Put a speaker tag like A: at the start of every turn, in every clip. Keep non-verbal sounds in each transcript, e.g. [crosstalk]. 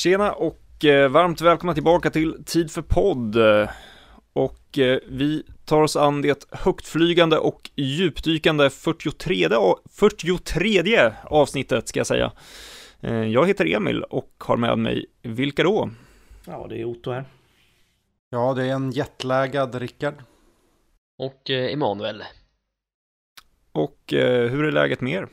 A: Tjena och eh, varmt välkomna tillbaka till Tid för podd. Och eh, vi tar oss an det högtflygande och djupdykande 43, a- 43 avsnittet ska jag säga. Eh, jag heter Emil och har med mig, vilka då?
B: Ja, det är Otto här.
C: Ja, det är en jetlaggad Rickard.
D: Och eh, Emanuel.
A: Och eh, hur är läget med er?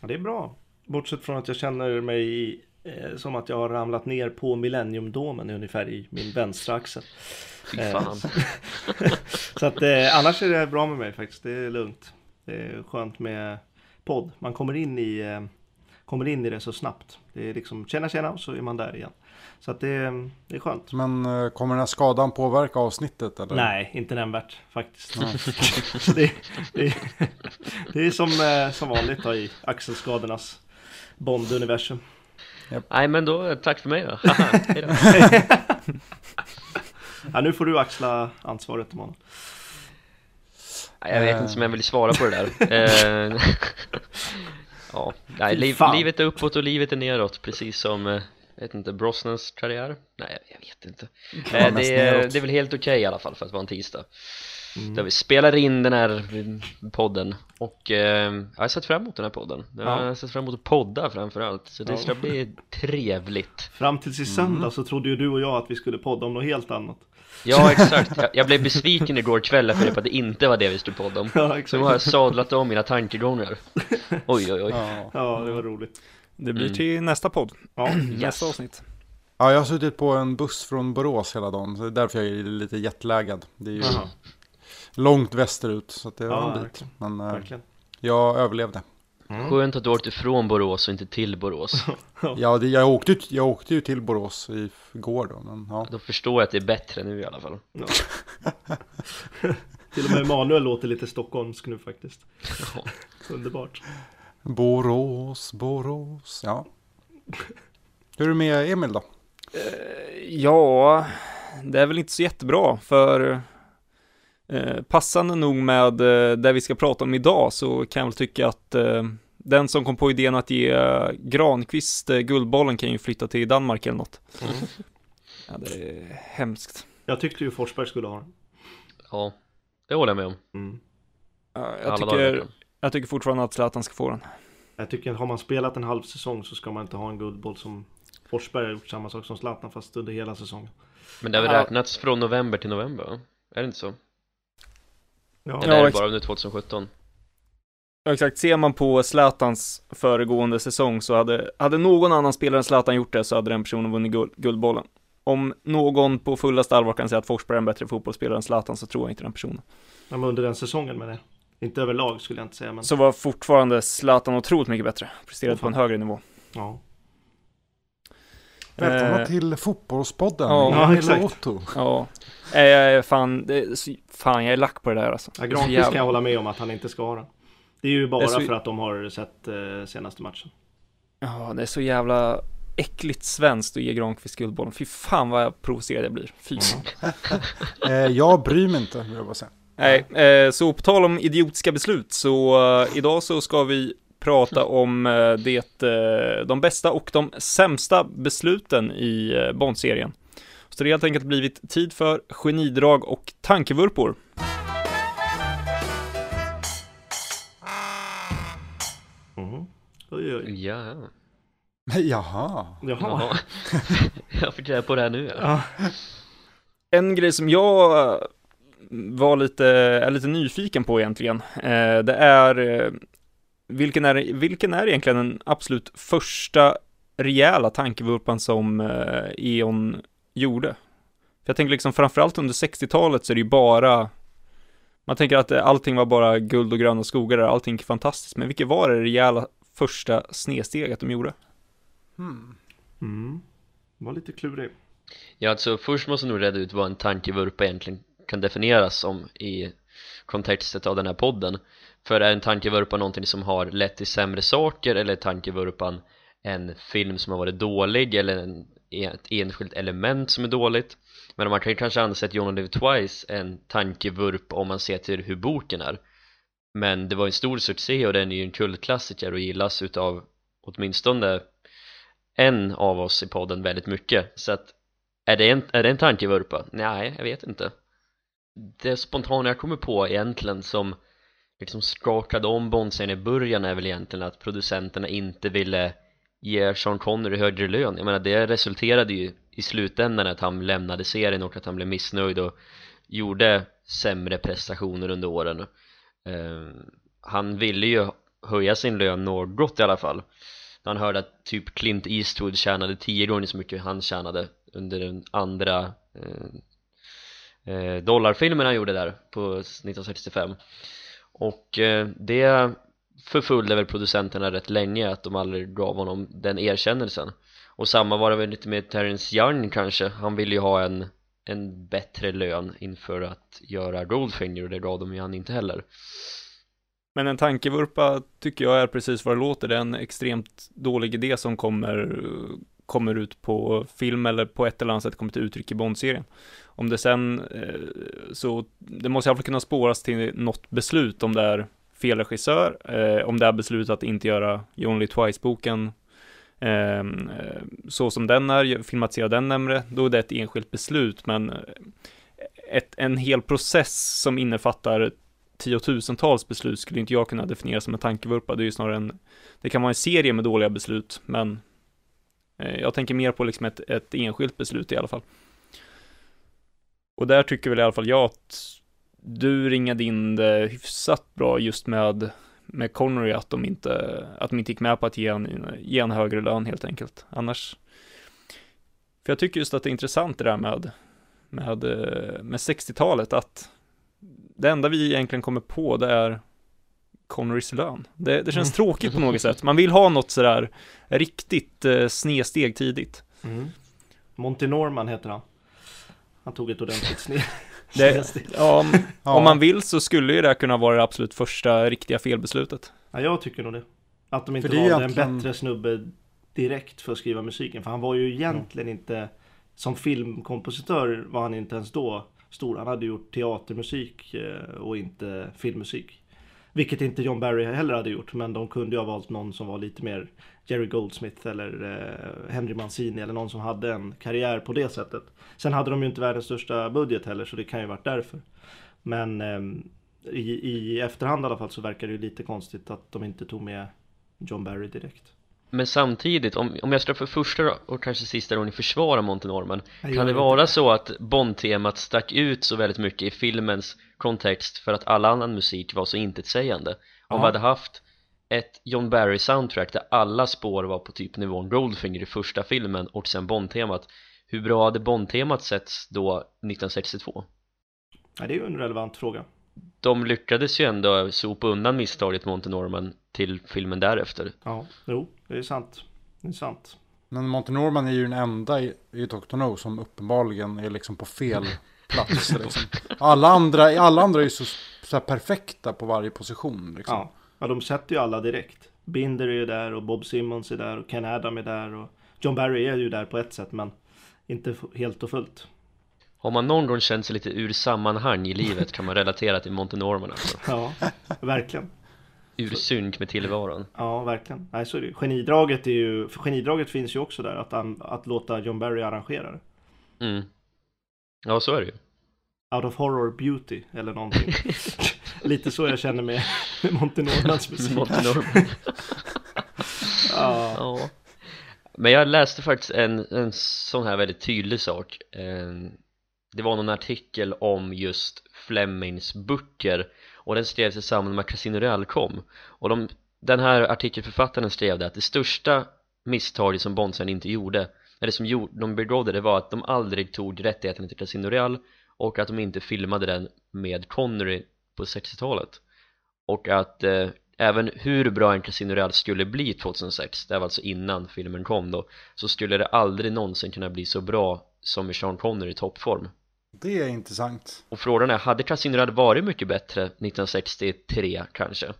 B: Ja, det är bra. Bortsett från att jag känner mig eh, som att jag har ramlat ner på Millenniumdomen ungefär i min vänstra axel.
D: Fy
B: Eh,
D: fan.
B: Så att eh, annars är det bra med mig faktiskt. Det är lugnt. Det är skönt med podd. Man kommer in i, eh, kommer in i det så snabbt. Det är liksom tjena tjena och så är man där igen. Så att det, det är skönt.
C: Men eh, kommer den här skadan påverka avsnittet? Eller?
B: Nej, inte nämnvärt faktiskt. Så [laughs] det, det, det är som, eh, som vanligt då, i axelskadornas Bond-universum.
D: Nej men då, tack för mig då. [laughs] [laughs]
B: Ja, nu får du axla ansvaret.
D: Nej, Jag vet inte om jag vill svara på det där. [laughs] Eh, ja, nej, liv, livet är uppåt och livet är neråt, precis som, eh, jag vet inte, Brosnans karriär? Nej, jag vet inte. Eh, det, är, det är väl helt okej i alla fall för att vara en tisdag.
B: Mm.
D: Där vi spelar in den här podden och eh, jag har sett fram emot den här podden. Jag har
B: Ja.
D: sett fram emot att podda framförallt, så det
B: Ja.
D: ska bli trevligt.
B: Fram tills i söndag så trodde ju du och jag att vi skulle podda om något helt annat.
D: Ja exakt, jag, jag blev besviken igår kväll för att det inte var det vi skulle podda om
B: Ja,
D: Så nu har jag sadlat om mina tankegångar Oj oj oj
C: Ja.
B: Ja, det var roligt.
A: Det blir
D: Mm.
A: till nästa podd,
B: Ja, [clears throat]
A: nästa avsnitt.
C: ja, jag har suttit på en buss från Borås hela dagen. Så det är därför jag är lite jetlaggad. Det är ju
B: Aha.
C: Långt västerut. Så att det var
B: Ja,
C: en bit.
B: verkligen.
C: Men eh,
B: verkligen.
C: jag överlevde.
B: Mm.
D: Skönt att du åkte från Borås och inte till Borås [laughs]
C: Ja, det, jag, åkte, ut- jag åkte ju till Borås i går då. Men, ja.
D: Då förstår jag att det är bättre nu i alla fall
B: Ja. [laughs] Till och med Emanuel låter lite stockholmsk nu faktiskt. [laughs] Underbart.
C: Borås, Borås. Ja. Hur är det med Emil då?
A: Ja, det är väl inte så jättebra för eh, passande nog med eh, det vi ska prata om idag så kan jag väl tycka att eh, den som kom på idén att ge eh, Granqvist eh, Guldbollen kan ju flytta till Danmark eller något.
B: Mm.
A: Ja, det är hemskt.
B: Jag tyckte ju Forsberg skulle ha den.
D: Ja, det håller jag med om
B: Mm.
A: Ja, jag,
D: Alla
A: tycker, jag tycker fortfarande att Zlatan ska få den.
B: Jag tycker att har man spelat en halv säsong så ska man inte ha en guldboll som Forsberg har gjort samma sak som Zlatan fast under hela säsongen.
D: Men det har väl räknats från november till november? Är det inte så?
B: Ja,
D: Eller
A: Ja,
D: är det bara under 2017?
A: Ja, exakt. Ser man på Zlatans föregående säsong så hade, hade någon annan spelare än Zlatan gjort det så hade den personen vunnit guld, Guldbollen. Om någon på fullaste allvar kan säga att Forsberg är en bättre fotbollsspelare än Zlatan så tror jag inte den personen.
B: men under den säsongen med det. Inte överlag skulle jag inte säga men
A: Så var fortfarande Zlatan otroligt mycket bättre. Presterade
B: Åh,
A: på en högre nivå.
B: ja.
C: Välkomna
A: Eh,
C: till Fotbollspodden.
A: ja,
B: ja, exakt.
C: Otto.
A: Ja, eh, fan, fan jag är lack på det där alltså.
B: ja Granqvist
A: jävla-
B: kan jag hålla med om att han inte ska ha den. Det är ju bara
A: är så-
B: för att de har sett eh, senaste matchen.
A: Ja, det är så jävla äckligt svenskt att ge Granqvist Guldbollen. Fy fan vad jag provocerad jag blir. Fy fan. [laughs]
C: Eh, jag bryr mig inte, vill jag bara säga.
A: Nej, eh, så på tal om idiotiska beslut så eh, idag så ska vi prata om det, de bästa och de sämsta besluten i Bond-serien. Så det har helt enkelt blivit tid för genidrag och tankevurpor.
B: Mhm. Oj, oj.
D: Ja,
C: Jaha.
B: Jaha.
D: Jaha. [laughs] jag fick reda på det här nu ja.
B: Ja.
A: En grej som jag eh, var lite, är lite nyfiken på egentligen, eh, det är eh, vilken är, vilken är egentligen den absolut första rejäla tankevurpan som E.ON gjorde? För jag tänker liksom framförallt under 60-talet så är det ju bara man tänker att eh, allting var bara guld och gröna skogar och allting är fantastiskt, men vilket var det rejäla första snedsteget de gjorde?
C: Hmm.
B: Mm. Var lite klurig.
D: Ja, alltså först måste nog reda ut vad en tankevurpa egentligen kan definieras som i kontextet av den här podden För är en tankevurpa någonting som har lett till sämre saker eller är tankevurpan en film som har varit dålig eller en, ett enskilt element som är dåligt. Men man kan ju kanske anse att John Live Twice är en tankevurp om man ser till hur boken är. Men det var en stor succé och den är ju en kultklassiker och gillas utav åtminstone en av oss i podden väldigt mycket. Så att är det en, är det en tankevurpa? Nej, jag vet inte. Det spontana jag kommer på egentligen som liksom skakade om Bondsen i början är väl egentligen att producenterna inte ville ge Sean Connery högre lön. Jag menar det resulterade ju i slutändan att han lämnade serien och att han blev missnöjd och gjorde sämre prestationer under åren. Eh, han ville ju höja sin lön något i alla fall. Han hörde att typ Clint Eastwood tjänade tio gånger så mycket han tjänade under den andra eh, eh dollarfilmen han gjorde där på 1965 och eh, det förföljde väl producenterna rätt länge att de aldrig gav honom den erkännelsen och samma var det väl lite med Terence Young kanske han ville ju ha en, en bättre lön inför att göra Goldfinger och det gav de ju han inte heller
A: men en tankevurpa tycker jag är precis vad det låter. Det är en extremt dålig idé som kommer, kommer ut på film eller på ett eller annat sätt kommer till uttryck i Bond-serien. Om det sen, eh, så det måste i alla fall kunna spåras till något beslut om det är fel regissör, eh, om det är beslutet att inte göra You Only Twice-boken ehm, eh, så som den är, filmatisera den närmre, då är det ett enskilt beslut, men eh, ett, en hel process som innefattar tiotusentals beslut skulle inte jag kunna definiera som en tankevurpa. Det är ju snarare en, det kan vara en serie med dåliga beslut, men eh, jag tänker mer på liksom ett, ett enskilt beslut i alla fall. Och där tycker väl i alla fall jag att du ringade in det hyfsat bra just med, med Connery, att de inte, att de inte gick med på att ge en, ge en högre lön helt enkelt. Annars, för jag tycker just att det är intressant det där med, med, med 60-talet, att det enda vi egentligen kommer på det är Connerys lön. Det, det känns mm. tråkigt på något [laughs] sätt. Man vill ha något sådär riktigt eh, snedsteg tidigt.
B: Mm. Monty Norman heter han. Han tog ett ordentligt sned. [laughs]
A: Det, ja, om, [laughs] ja. om man vill så skulle ju det kunna vara det absolut första riktiga felbeslutet.
B: Ja, jag tycker nog det. Att de inte valde egentligen... en bättre snubbe direkt för att skriva musiken. För han var ju egentligen mm. inte, som filmkompositör var han inte ens då stor. Han hade gjort teatermusik eh, och inte filmmusik. Vilket inte John Barry heller hade gjort, men de kunde ju ha valt någon som var lite mer Jerry Goldsmith eller eh, Henry Mancini eller någon som hade en karriär på det sättet. Sen hade de ju inte världens största budget heller, så det kan ju varit därför. Men eh, i, i efterhand i alla fall så verkar det ju lite konstigt att de inte tog med John Barry direkt.
D: Men samtidigt, om, om jag ska för första och kanske sista gången försvara Monty Norman Kan det vara så att Bond-temat stack ut så väldigt mycket i filmens kontext för att all annan musik var så intetsägande? Om vi hade haft ett John Barry soundtrack där alla spår var på typ nivån Goldfinger i första filmen och sen Bond-temat Hur bra hade Bond-temat setts då 1962?
B: Ja, det är ju en relevant fråga
D: De lyckades ju ändå sopa undan misstaget Monty Norman till filmen därefter
B: Ja, jo, det är sant Det är sant
C: Men Monty Norman är ju den enda i, i Dr. No som uppenbarligen är liksom på fel [laughs] plats liksom. alla, andra, alla andra är ju så, så perfekta på varje position liksom.
B: ja. ja, de sätter ju alla direkt Binder är ju där och Bob Simmons är där och Ken Adam är där och John Barry är ju där på ett sätt men inte helt och fullt
D: Har man någon gång känt sig lite ur sammanhang i livet kan man relatera till Norman alltså. [laughs]
B: Ja, verkligen
D: ur synk med tillvaron.
B: Ja, verkligen. Nej, så är det. Genidraget är ju, genidraget finns ju också där, att, att låta John Barry arrangera det.
D: Mm. Ja, så är det ju.
B: Out of horror beauty, eller någonting. [laughs] Lite så jag känner med, med Monty Normans musik. Monty Norman. [laughs]
D: ja. ja. Men jag läste faktiskt en, en sån här väldigt tydlig sak. Det var någon artikel om just Flemings böcker och den skrevs i samband med Casino Real kom och de, den här artikelförfattaren skrev det att det största misstaget som Bondsen inte gjorde eller som gjorde, de begådde det var att de aldrig tog rättigheten till Casino Real och att de inte filmade den med Connery på 60-talet och att eh, även hur bra en Casino Real skulle bli 2006 det var alltså innan filmen kom då så skulle det aldrig någonsin kunna bli så bra som med Sean Connery i toppform
C: det är intressant.
D: Och frågan är, hade Casino Rad varit mycket bättre 1963 kanske?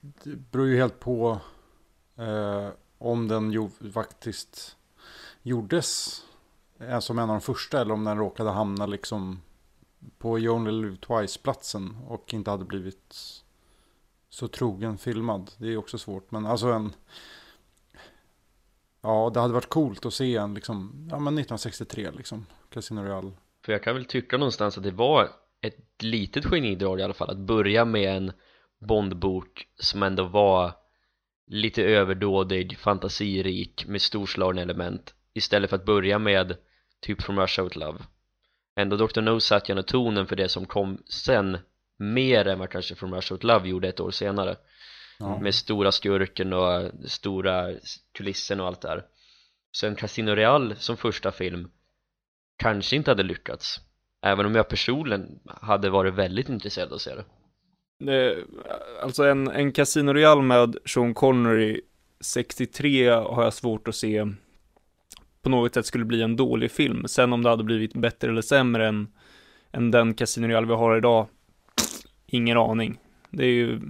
C: Det beror ju helt på eh, om den jo, faktiskt gjordes eh, som en av de första eller om den råkade hamna liksom på You Only Live Twice-platsen och inte hade blivit så trogen filmad. Det är också svårt, men alltså en Ja, det hade varit coolt att se en liksom, ja men 1963 liksom, Casino Royale.
D: För jag kan väl tycka någonstans att det var ett litet genidrag i alla fall att börja med en Bondbok som ändå var lite överdådig, fantasirik med storslagna element istället för att börja med typ From Russia With Love ändå Dr. No satt ju tonen för det som kom sen mer än vad kanske From Russia With Love gjorde ett år senare
C: Ja.
D: med stora skurken och stora kulissen och allt där sen Casino Real som första film kanske inte hade lyckats även om jag personligen hade varit väldigt intresserad av att se Det,
A: alltså en, en Casino Royale med Sean Connery 63 har jag svårt att se på något sätt skulle bli en dålig film. Sen om det hade blivit bättre eller sämre än, än den Casino Royale vi har idag, ingen aning. Det är ju,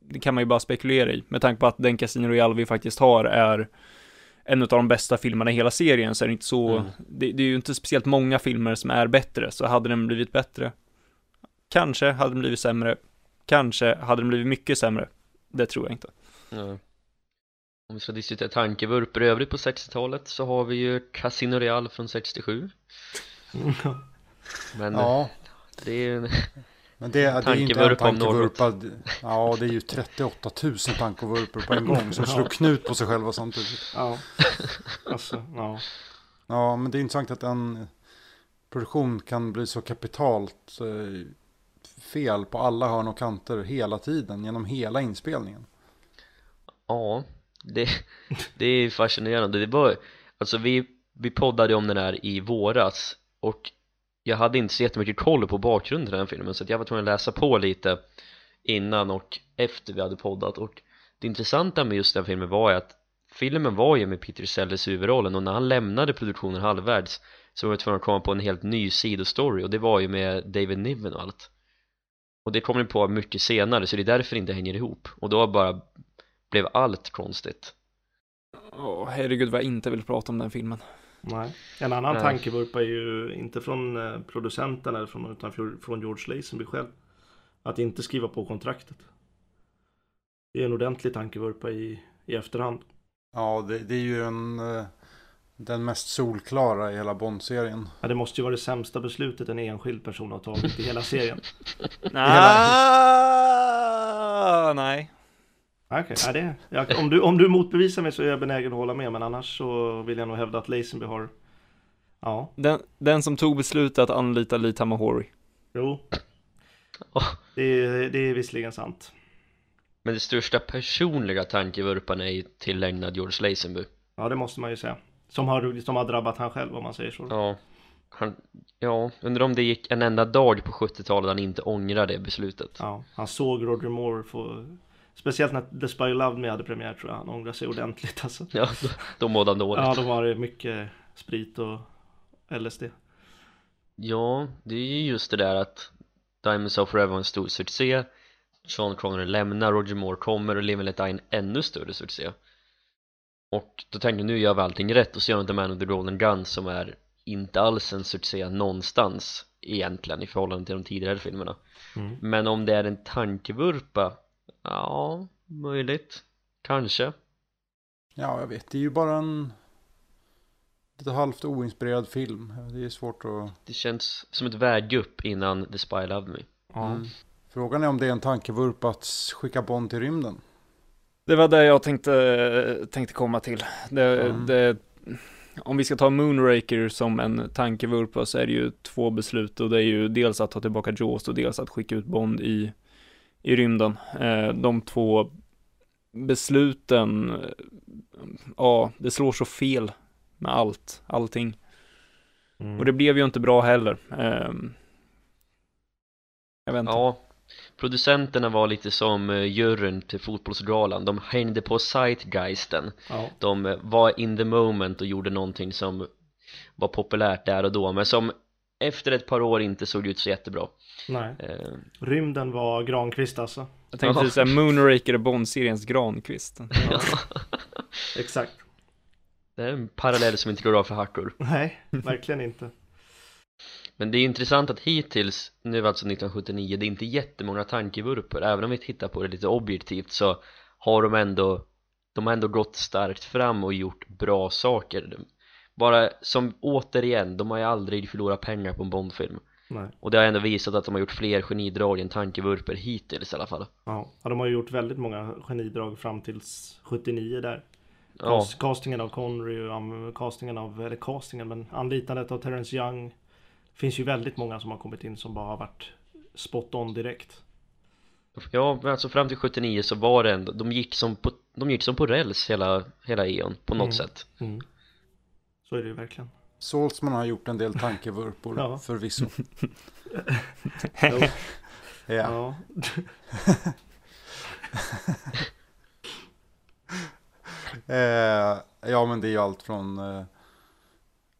A: det kan man ju bara spekulera i. Med tanke på att den Casino Royale vi faktiskt har är en av de bästa filmerna i hela serien så är det inte så,
D: Mm.
A: det, det är ju inte speciellt många filmer som är bättre, så hade den blivit bättre, kanske hade den blivit sämre, kanske hade den blivit mycket sämre, det tror jag inte.
D: Ja. Om vi ska diskutera tankevurpor i övrigt på 60-talet så har vi ju Casino Real från 67 Men
C: Ja,
D: det är ju
C: men det, det är ju inte en
D: tankevurpa.
C: Ja, det är ju 38 000 tankevurpor på en gång som slår knut på sig själva samtidigt.
B: Ja. Alltså, ja.
C: Ja, men det är intressant att en produktion kan bli så kapitalt eh, fel på alla hörn och kanter hela tiden genom hela inspelningen.
D: Ja, det, det är fascinerande. Det var, alltså vi, vi poddade om den här i våras och jag hade inte så jättemycket koll på bakgrunden till den här filmen så att jag var tvungen att läsa på lite innan och efter vi hade poddat. Och det intressanta med just den filmen var ju att filmen var ju med Peter Sellers i huvudrollen och när han lämnade produktionen halvvärds så var jag tvungen att komma på en helt ny sidostory och det var ju med David Niven och allt och det kom ni på mycket senare så det är därför det inte hänger ihop och då bara blev allt konstigt
A: Åh, herregud vad jag inte vill prata om den filmen.
B: Nej. En annan
D: Nej.
B: tankevurpa är ju inte från eh, producenten eller från, utan från- från George Lazenby själv. Att inte skriva på kontraktet. Det är en ordentlig tankevurpa i, i efterhand.
C: Ja, det, det är ju en, eh, den mest solklara i hela Bond-serien.
B: Ja, det måste ju vara det sämsta beslutet en enskild person har tagit i hela serien. [laughs]
A: Ah, nej.
B: Okej, ja, det, jag, om, du, om du motbevisar mig så är jag benägen att hålla med. Men annars så vill jag nog hävda att Lazenby har... Ja,
A: Den, den som tog beslutet att anlita Lee Tamahori.
B: jo.
D: Åh.
B: Det, är- det är visserligen sant.
D: Men det största personliga tankevurpan är ju tillägnad George Lazenby
B: Ja, det måste man ju säga. Som har, som har drabbat han själv om man säger så.
D: Ja, han, ja, undrar om det gick en enda dag på 70-talet han inte ångrar det beslutet
B: Ja, han såg Roger Moore få... Speciellt när The Spy Loved Me hade premiär tror jag. Han ångrar sig ordentligt alltså.
D: Ja, då, då mådde han dåligt
B: Ja, då var det mycket sprit och LSD.
D: Ja, det är ju just det där att Diamonds of Forever var en stor succé Sean Connery lämnar, Roger Moore kommer och Live and Let Die en ännu större succé och då tänkte jag nu gör vi allting rätt och så gör de The Man with the Golden Gun som är inte alls en succé någonstans egentligen i förhållande till de tidigare filmerna
B: Mm.
D: men om det är en tankevurpa ja, möjligt kanske
C: Ja, jag vet. Det är ju bara en lite halvt oinspirerad film. Det är svårt att...
D: det känns som ett vägupp innan The Spy Loved Me
B: Ja.
C: Mm. Frågan är om det är en tankevurpa att skicka Bond till rymden.
A: Det var det jag tänkte, tänkte komma till. Det,
C: Mm.
A: det, om vi ska ta Moonraker som en tankevurpa så är det ju två beslut och det är ju dels att ta tillbaka Jaws och dels att skicka ut Bond i, i rymden. Eh, de två besluten, ja, det slår så fel med allt, allting.
B: Mm.
A: Och det blev ju inte bra heller. Ehm, jag vet inte.
D: Ja, producenterna var lite som eh, juryn till fotbollsgalan De hängde på zeitgeisten
B: ja.
D: De eh, var in the moment och gjorde någonting som var populärt där och då Men som efter ett par år inte såg ut så jättebra
B: Nej.
D: eh,
B: Rymden var Granqvist alltså.
A: Jag tänkte
D: Ja.
A: precis säga Moonraker och Bond-seriens Grankvist. [laughs]
B: Ja. Exakt.
D: Det är en parallell som inte går av för hackor
B: Nej, verkligen inte.
D: Men det är intressant att hittills, nu alltså 1979, det är inte jättemånga tankevurpor Även om vi tittar på det lite objektivt så har de ändå de har ändå gått starkt fram och gjort bra saker bara som återigen, de har ju aldrig förlorat pengar på en Bondfilm
B: Nej.
D: och det har ändå visat att de har gjort fler genidrag än tankevurper hittills i alla fall
B: Ja. de har ju gjort väldigt många genidrag fram tills 79 där.
D: Ja,
B: Cast, Castingen av Connery um, castingen av, eller castingen, men anlitandet av Terence Young. Finns ju väldigt många som har kommit in som bara har varit spot on direkt.
D: ja men alltså fram till 79 så var det ändå, de gick som på, de gick som på räls hela, hela eon på något
B: Mm.
D: sätt
B: Mm. Så är det ju verkligen.
C: Saltzman har gjort en del tankevurpor [laughs]
B: Ja.
C: förvisso. [laughs] [laughs] Ja. Eh, ja men det är ju allt från eh,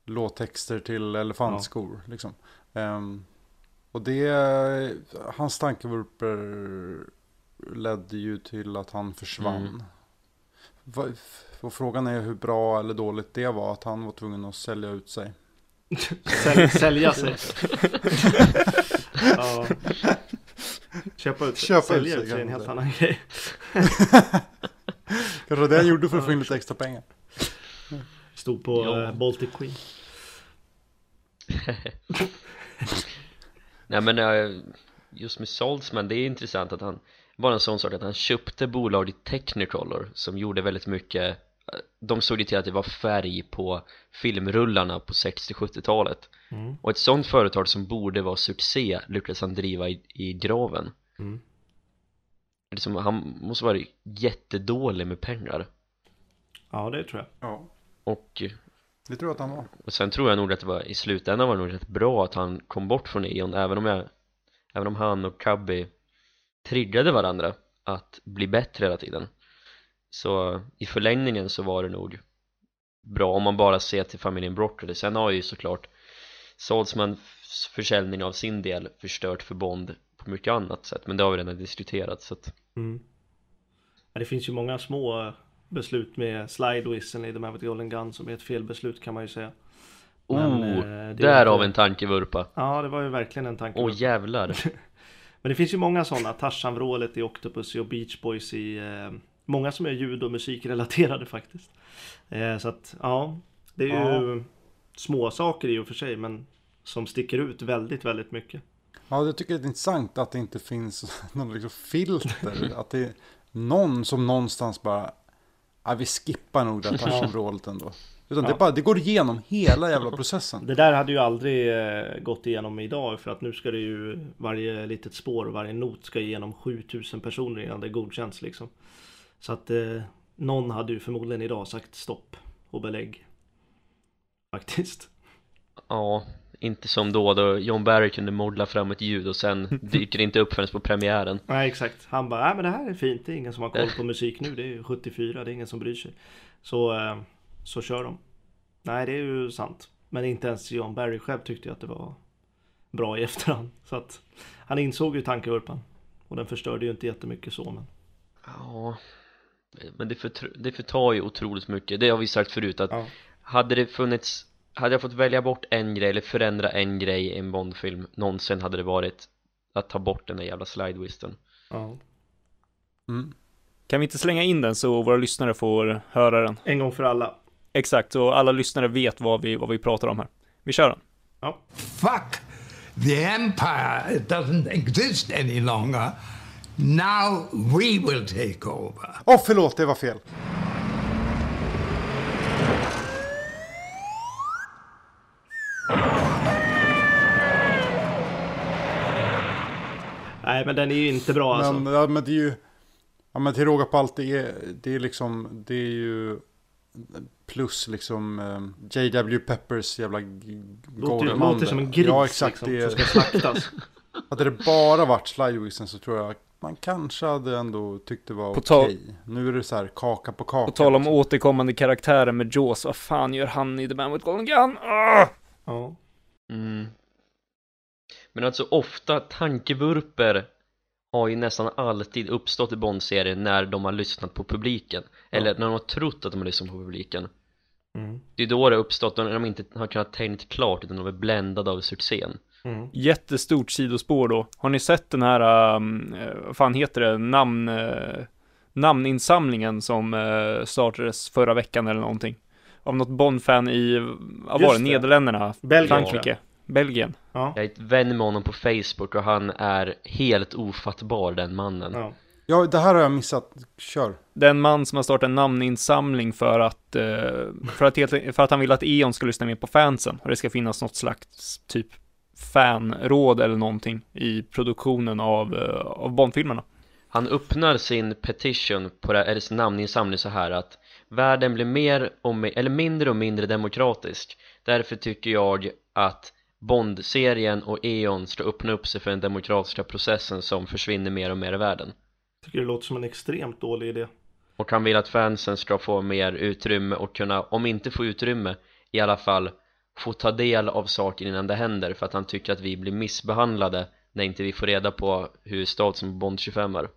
C: låttexter till elefantskor. Liksom. Ehm, och det, hans tankevurper ledde ju till att han försvann.
D: Mm.
C: Va- Och frågan är hur bra eller dåligt det var att han var tvungen att sälja ut sig. [laughs]
B: Säl, sälja sig. [laughs] ja. Köpa ut
C: Köpa
B: sälja ut sig är en helt annan grej. [laughs]
C: Kanske det han gjorde för att få in lite extra pengar.
B: Stod på
D: Ja.
B: eh, Baltic Queen. [laughs]
D: Nej men eh, just med Saltzman, det är intressant att han var en sån sak att han köpte bolaget Technicolor som gjorde väldigt mycket eh, de såg ju till att det var färg på filmrullarna på 60-70-talet
B: Mm.
D: och ett sånt företag som borde vara succé lyckades han driva i, i graven
B: Mm.
D: liksom, han måste vara jättedålig med pengar
B: Ja, det tror jag.
C: Ja,
D: och,
C: det tror jag att han var.
D: och sen tror jag nog att det var i slutändan var det nog rätt bra att han kom bort från Eon även om jag även om han och Cubby triggade varandra att bli bättre hela tiden så i förlängningen så var det nog bra om man bara ser till familjen Broccoli sen har ju såklart Saltzmans försäljning av sin del förstört för Bond på mycket annat sätt men det har vi redan diskuterat så att
B: Mm. Ja, det finns ju många små beslut med slide whistle i The the Golden Gun som är ett felbeslut kan man ju säga. Men,
D: oh,
B: eh, det är
D: där
B: inte-
D: har vi en tankevurpa
B: Ja, det var ju verkligen en tanke.
D: Åh jävlar [laughs]
B: Men det finns ju många sådana. Tarzan-vrålet i Octopussy och Beach Boys i... Eh, många som är ljud och musikrelaterade faktiskt. Eh, så att, ja. Det är ju små saker i och för sig, men som sticker ut väldigt, väldigt mycket.
C: Ja, jag tycker det är intressant att det inte finns [laughs] någon liksom filter. att det är någon som någonstans bara, ja, vi skippar nog det [laughs] här touchområdet ändå. Utan det,
B: Ja.
C: bara, det går igenom hela jävla processen.
B: Det där hade ju aldrig eh, gått igenom idag för att nu ska det ju varje litet spår och varje not ska igenom 7000 personer innan det godkänns liksom. Så att eh, någon hade ju förmodligen idag sagt stopp och belägg. Faktiskt.
D: Ja, inte som då då John Barry kunde modla fram ett ljud och sen [laughs] dyker det inte upp förrän på premiären
B: Nej exakt. Han bara, nej men det här är fint. Det är ingen som har koll på musik nu. Det är ju 74. Det är ingen som bryr sig. Så, eh, så kör de. Nej det är ju sant. Men inte ens John Barry själv tyckte ju att det var bra i efterhand. Så att han insåg ju tankevurpan. Och den förstörde ju inte jättemycket så men.
D: Ja, men det, förtr- det förtar ju otroligt mycket Det har vi sagt förut att
B: Ja.
D: hade det funnits Hade jag fått välja bort en grej eller förändra en grej i en Bondfilm någonsin hade det varit att ta bort den där jävla slidewisten
B: ja.
C: Mm.
A: Kan vi inte slänga in den så våra lyssnare får höra den?
B: En gång för alla.
A: Exakt, så alla lyssnare vet vad vi, vad vi pratar om här. Vi kör den.
B: Ja.
E: Fuck the empire. It doesn't exist any longer. Now we will take over.
C: Åh, förlåt, det var fel.
B: Nej men den är ju inte bra alltså.
C: Men, ja, men det är ju... Ja, men till råga på allt, det är, det är liksom... Det är ju... Plus liksom eh, J.W. Peppers jävla g-
B: Låter, som en gris
C: Ja, exakt.
B: liksom,
C: det
B: som
C: är,
B: ska slaktas. [laughs]
C: hade det bara varit slidewisten så tror jag man kanske hade ändå tyckt det var okej.
A: tal-
C: Nu är det så här kaka på kaka.
A: På tal om återkommande karaktärer med Jaws, vad fan gör han i The Man with Golden Gun? Ah!
B: Ja.
D: mm. Men alltså ofta tankevurper har ju nästan alltid uppstått i Bond-serien när de har lyssnat på publiken eller när de har trott att de har lyssnat på publiken
B: Mm.
D: Det är då det har uppstått, när de inte har kunnat tänkt klart utan de är bländade av succén
B: Mm.
A: Jättestort sidospår då. Har ni sett den här, um, eh, vad fan heter det, namn, uh, namninsamlingen som eh, startades förra veckan eller någonting. Av något Bond-fan i, vad var det. Nederländerna,
B: Belgien,
A: Frankrike, Belgien.
B: Ja.
D: Jag är ett vän med honom på Facebook och han är helt ofattbar den mannen
B: ja.
C: Ja, det här har jag missat. Kör.
A: Det är en man som har startat en namninsamling för att, eh, för att, helt, för att han vill att E.ON ska lyssna mer på fansen. Och det ska finnas något slags typ fanråd eller någonting i produktionen av, eh, av Bondfilmerna.
D: Han öppnar sin petition på det, eller sin namninsamling så här att Världen blir mer och mer, eller mindre och mindre demokratisk Därför tycker jag att Bond-serien och E.ON ska öppna upp sig för den demokratiska processen som försvinner mer och mer i världen
B: Tycker det låter som en extremt dålig idé.
D: Och han vill att fansen ska få mer utrymme och kunna, om inte få utrymme, i alla fall få ta del av saker innan det händer för att han tycker att vi blir missbehandlade när inte vi får reda på hur stat som Bond 25 är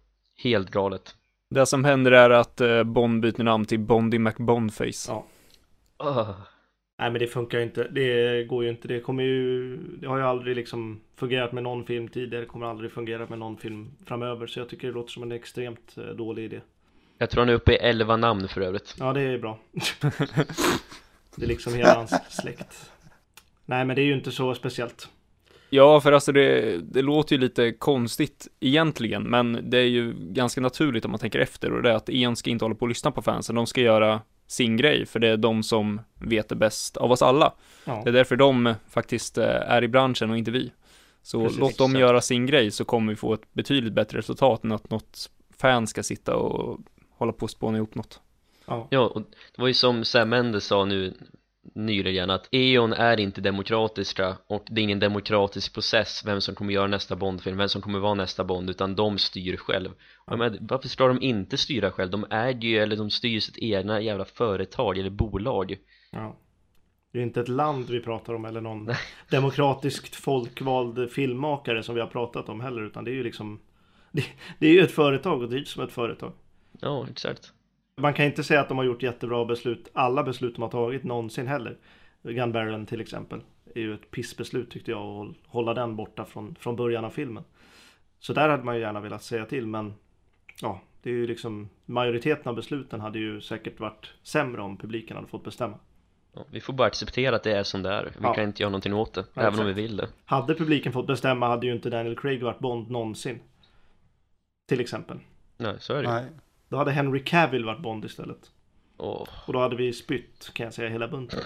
D: Helt galet
A: Det som händer är att eh, Bond byter namn till Bondy McBondface.
B: Ja.
D: Ugh.
B: Nej men det funkar ju inte. Det går ju inte. Det kommer ju. Det har ju aldrig liksom fungerat med någon film tidigare. Det kommer aldrig fungera med någon film framöver. Så jag tycker det låter som en extremt eh, dålig idé.
D: Jag tror han är uppe i 11 namn för övrigt
B: Ja det är bra. [laughs] det är liksom hela hans släkt. Nej men det är ju inte så speciellt.
A: Ja, för alltså det, det låter ju lite konstigt egentligen, men det är ju ganska naturligt om man tänker efter och det är att E.ON ska inte hålla på och lyssna på fansen, de ska göra sin grej, för det är de som vet det bäst av oss alla.
B: Ja.
A: Det är därför de faktiskt eh, är i branschen och inte vi. Så
B: Precis,
A: låt dem
D: exakt.
A: göra sin grej så kommer vi få ett betydligt bättre resultat än att något fan ska sitta och hålla på och spåna ihop något.
B: Ja.
D: Ja, och det var ju som Sam Mendes sa nu nyligen att E.ON är inte demokratiska och det är ingen demokratisk process vem som kommer göra nästa Bondfilm, vem som kommer vara nästa Bond utan de styr själv och menar, varför ska de inte styra själv? De äger ju, eller de styr sitt egna jävla företag eller bolag
B: Ja. Det är inte ett land vi pratar om eller någon [laughs] demokratiskt folkvald filmmakare som vi har pratat om heller. Utan det är ju liksom [laughs] det, det är ju ett företag och drivs som ett företag.
D: Ja, exakt
B: Man kan inte säga att de har gjort jättebra beslut. Alla beslut de har tagit någonsin heller. Gun Barrel till exempel. är ju ett pissbeslut tyckte jag. Att håll- hålla den borta från, från början av filmen. Så där hade man ju gärna velat säga till. Men ja, det är ju liksom majoriteten av besluten hade ju säkert varit sämre om publiken hade fått bestämma.
D: ja, Vi får bara acceptera att det är som det är Vi
B: Ja.
D: kan inte göra någonting åt det,
B: Ja,
D: även om vi
B: exakt.
D: vill det
B: Hade publiken fått bestämma hade ju inte Daniel Craig varit Bond någonsin. Till exempel.
D: Nej, så är det ju
C: Nej.
B: Då hade Henry Cavill varit Bond istället.
D: Åh.
B: Och då hade vi spytt kan jag säga hela bunten.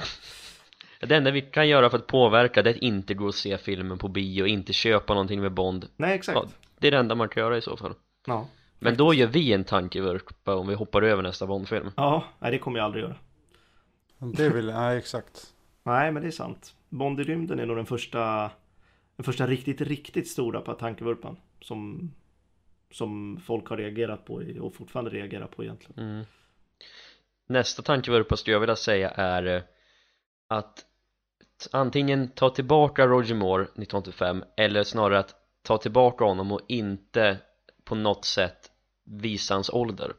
D: Det enda vi kan göra för att påverka det är att inte gå och se filmen på bio, inte köpa någonting med Bond
B: Nej exakt.
D: Ja, det är det enda man kan göra i så fall
B: Ja.
D: Men då gör vi en tankevurpa om vi hoppar över nästa Bondfilm
B: Ja, nej det kommer jag aldrig göra.
C: Det vill Nej, exakt.
B: Nej men det är sant. Bond i rymden är nog den första Den första riktigt, riktigt stora på tankevurpan. Som Som folk har reagerat på och fortfarande reagerar på egentligen.
D: mm. Nästa tankevurpa skulle jag vilja säga är eh, att antingen ta tillbaka Roger Moore 1985 eller snarare att ta tillbaka honom och inte på något sätt visa hans ålder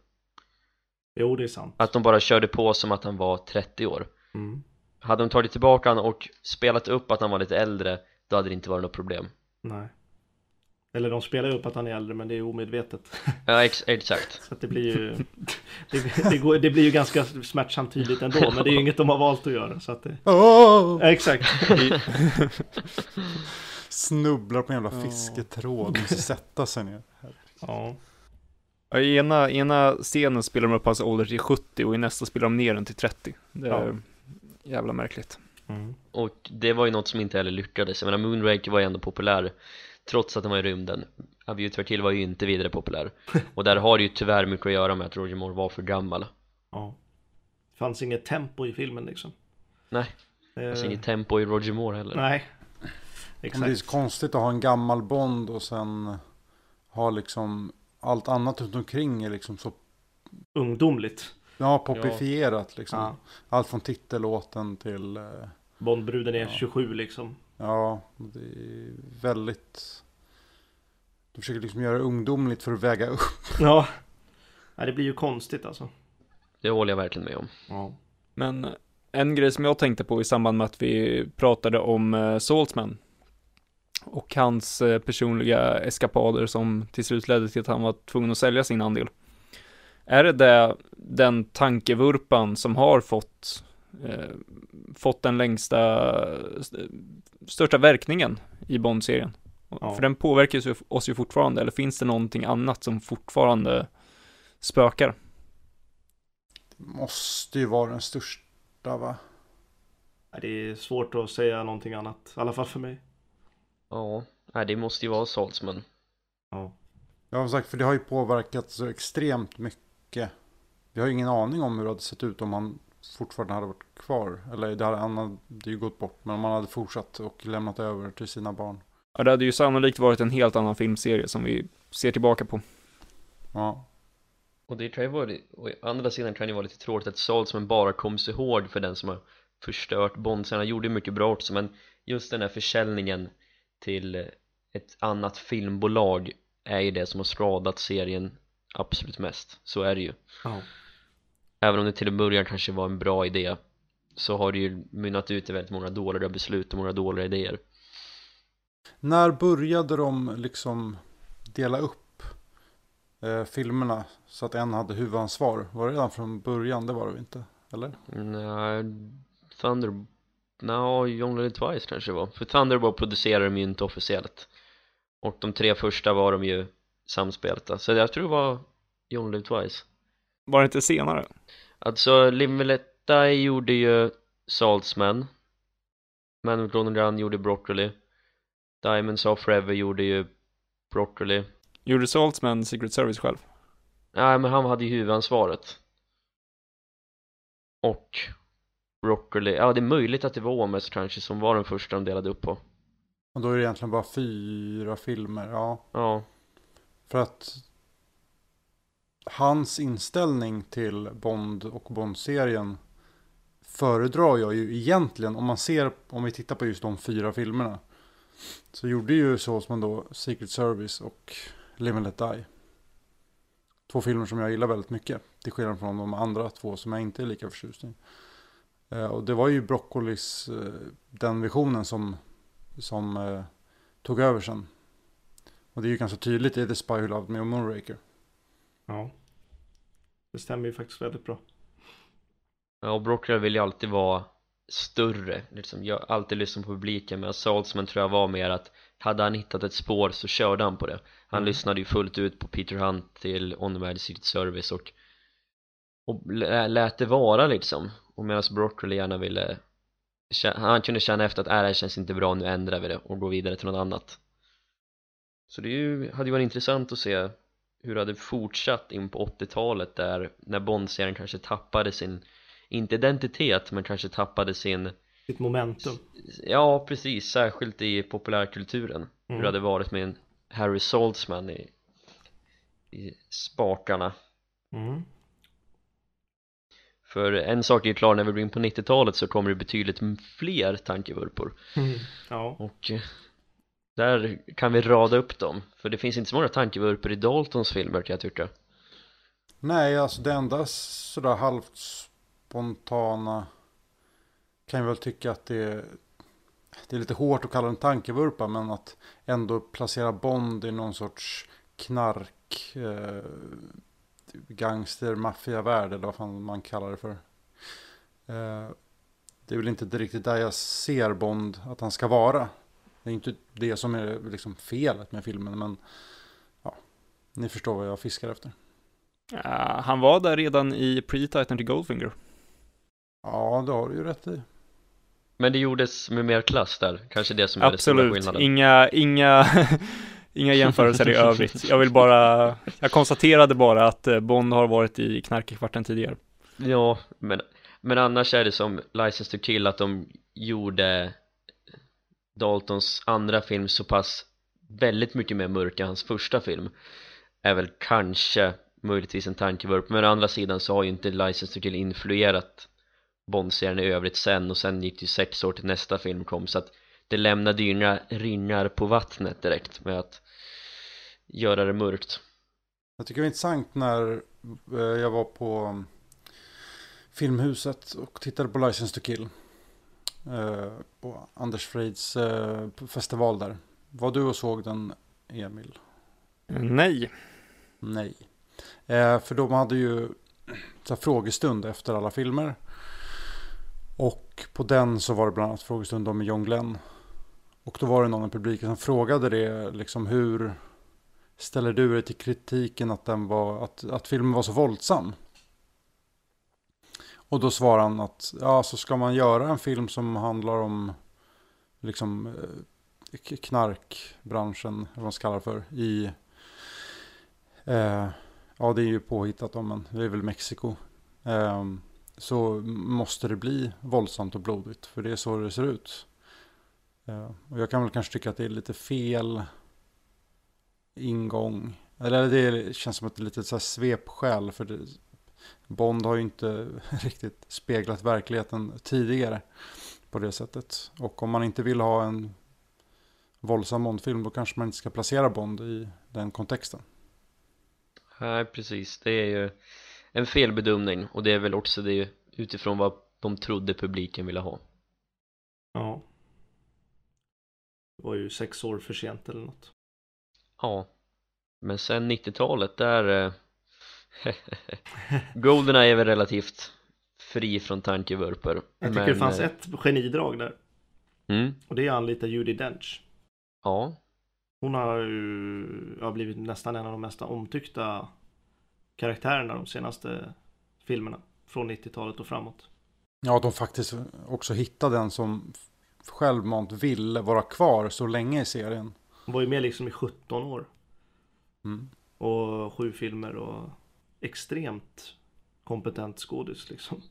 B: Jo det är sant.
D: att de bara körde på som att han var 30 år
B: Mm.
D: hade de tagit tillbaka honom och spelat upp att han var lite äldre då hade det inte varit något problem
B: Nej. Eller de spelar ju upp att han är äldre men det är omedvetet. [laughs]
D: ja ex exakt
B: Så att det blir ju det, det, går, det blir ju ganska smärtsamt tydligt ändå. Men det är ju inget de har valt att göra. Så att det,
C: Oh!
B: ja, exakt. [laughs]
C: Snubblar på en jävla fisketråd, måste sätta sig ner.
B: Ja.
A: Ja, I ena, ena scenen spelar de upp hans ålder till 70 och i nästa spelar de ner den till 30. Det är
B: Ja.
A: jävla märkligt.
B: Mm.
D: och det var ju något som inte heller lyckades jag menar Moonraker var ju ändå populär trots att den var i rymden A View to a Kill var ju inte vidare populär och där har det ju tyvärr mycket att göra med att Roger Moore var för gammal
B: ja. Det fanns inget tempo i filmen liksom.
D: Nej,
B: Eh,
D: alltså inget tempo i Roger Moore heller
B: Nej.
C: Men det är
B: Exakt.
C: så konstigt att ha en gammal Bond och sen ha liksom allt annat runt omkring är liksom så
B: Ungdomligt.
C: ja, popifierat liksom.
B: Ja.
C: Allt från titellåten till eh,
B: Bondbruden är
C: Ja.
B: 27 liksom.
C: Ja, det är väldigt de försöker liksom göra det ungdomligt för att väga upp.
B: Ja. Nej, det blir ju konstigt alltså.
D: Det håller jag verkligen med om
B: Ja.
A: Men en grej som jag tänkte på i samband med att vi pratade om eh, Saltzman och hans eh, personliga eskapader som till slut ledde till att han var tvungen att sälja sin andel. Är det, det den tankevurpan som har fått, eh, fått den längsta, största verkningen i Bond-serien?
B: Ja.
A: För den påverkar ju oss ju fortfarande, eller finns det någonting annat som fortfarande spökar?
C: Det måste ju vara den största va?
B: Det är svårt att säga någonting annat, i alla fall för mig.
D: Ja, det måste ju vara Saltzman
B: Ja.
C: Ja, som sagt, för det har ju påverkat så extremt mycket. Vi har ju ingen aning om hur det hade sett ut om han fortfarande hade varit kvar. Eller det hade, han hade ju gått bort, men om han hade fortsatt och lämnat över till sina barn.
A: Ja, det hade ju sannolikt varit en helt annan filmserie som vi ser tillbaka på.
C: Ja,
D: Och det kan ju vara, och å andra sidan kan det ju vara lite tråkigt att Saltzman bara kommer sig ihåg för den som har förstört Bond sen han gjorde mycket bra också men just den här försäljningen till ett annat filmbolag är ju det som har skadat serien absolut mest, så är det ju
B: Ja.
D: Även om det till en början kanske var en bra idé så har det ju mynnat ut i väldigt många dåliga beslut och många dåliga idéer
C: När började de liksom dela upp eh, filmerna så att en hade huvudansvar? Var det redan från början? Det var det inte? Eller?
D: Nej, Thunder... No, Live Twice kanske det var För Thunderbolt producerade de ju inte officiellt Och de tre första var de ju samspelta Så jag tror det var Only Live Twice
A: Var det inte senare?
D: Alltså, Limeletta gjorde ju Saltzman Man with Golden Gun gjorde Broccoli. Diamonds Off Forever gjorde ju Broccoli.
A: Gjorde Saltzman Secret Service själv?
D: Nej men han hade ju huvudansvaret. Och Broccoli, ja det är möjligt att det var Åmes kanske som var den första de delade upp på.
C: Och då är det egentligen bara fyra filmer. Ja,
D: Ja,
C: för att hans inställning till Bond och Bond-serien föredrar jag ju egentligen om man ser, om vi tittar på just de fyra filmerna. Så gjorde ju så som man då Secret Service och Live and Let Die. Två filmer som jag gillar väldigt mycket. Till skillnad från de andra två som jag inte är lika förtjust i. Eh, och det var ju Broccolis, eh, den visionen som, som eh, tog över sen. Och det är ju ganska tydligt i The Spy Who Loved Me och Moonraker
B: ja. Det stämmer ju faktiskt väldigt bra.
D: ja och Broccoli vill ju alltid vara större liksom, jag alltid lyssnat på publiken men Saltzman tror jag var mer att hade han hittat ett spår så körde han på det han
B: Mm.
D: lyssnade ju fullt ut på Peter Hunt till On Mad Secret Service och och lä- lät det vara liksom och medan Broccoli gärna ville han kunde känna efter att äh, det här känns inte bra, nu ändrar vi det och går vidare till något annat så det ju, hade ju varit intressant att se hur det hade fortsatt in på 80-talet där när Bond-serien kanske tappade sin inte identitet men kanske tappade sin
B: Sitt momentum.
D: ja precis, särskilt i populärkulturen hur
B: Mm.
D: det hade varit med en Harry Saltzman i, i spakarna
B: Mm.
D: för en sak är ju klar, när vi går in på 90-talet så kommer det betydligt fler tankevurpor
B: Mm. Ja.
D: och eh, där kan vi rada upp dem för det finns inte så många tankevurpor i Daltons filmer kan jag tycka
C: Nej, alltså det enda sådär halvt spontana kan jag väl tycka att det är, det är lite hårt att kalla den tankevurpa men att ändå placera Bond i någon sorts knark eh, gangster maffiavärld eller vad fan man kallar det för. Eh, det är väl inte riktigt där jag ser Bond att han ska vara. Det är inte det som är liksom felet med filmen men ja, ni förstår vad jag fiskar efter.
A: Ja, han var där redan i pre-Titan till Goldfinger.
C: Ja, det har du ju rätt i.
D: men det gjordes med mer klass där, kanske det som är den stora
A: Absolut,
D: skillnaden
A: inga, inga, [laughs] inga jämförelser i övrigt. Jag vill bara, jag konstaterade bara att eh, Bond har varit i knarkekvarten tidigare.
D: Ja, men, men annars är det som License to Kill att de gjorde Daltons andra film så pass väldigt mycket mer mörk än hans första film är väl kanske möjligtvis en tankevurp men å andra sidan så har ju inte License to Kill influerat Bond-serien i övrigt sen och sen gick det ju sex år till nästa film kom så att det lämnade ju inga ringar på vattnet direkt med att göra det mörkt
C: Jag tycker det var intressant när eh, jag var på mm, Filmhuset och tittade på License to Kill eh, På Anders Freids eh, festival där. Var du och såg den, Emil?
A: Nej,
C: Nej. Eh, för de hade ju så frågestund efter alla filmer. Och på den så var det bland annat frågestund med John Glenn. Och då var det någon i publiken som frågade det, liksom hur ställer du dig till kritiken att, den var, att, att filmen var så våldsam? Och då svarar han att ja, så ska man göra en film som handlar om liksom eh, knarkbranschen, eller vad man ska kalla det för, i eh, ja det är ju påhittat om men det är väl Mexiko. Eh, så måste det bli våldsamt och blodigt, för det är så det ser ut. Eh, och jag kan väl kanske tycka att det är lite fel ingång. Eller det känns som att det är lite så här svepskäl. För det, Bond har ju inte [laughs] riktigt speglat verkligheten tidigare på det sättet. Och om man inte vill ha en våldsam Bondfilm då kanske man inte ska placera Bond i den kontexten.
D: Nej, precis. Det är ju en felbedömning och det är väl också det utifrån vad de trodde publiken ville ha.
B: Ja. Det var ju sex år för sent eller något.
D: Ja. Men sen 90-talet där eh, [laughs] Goldeneye är väl relativt fri från tankevurper
B: Jag tycker
D: men,
B: det fanns
D: eh,
B: ett genidrag där.
D: mm,
B: Och det är att anlita Judi Dench.
D: Ja,
B: Hon har ju ja, blivit nästan en av de mest omtyckta karaktärerna de senaste filmerna. Från 90-talet och framåt.
C: Ja, att de faktiskt också hittade den som självmant ville vara kvar så länge i serien.
B: Hon var ju med liksom i 17 år.
C: Mm.
B: Och sju filmer och extremt kompetent skådis liksom.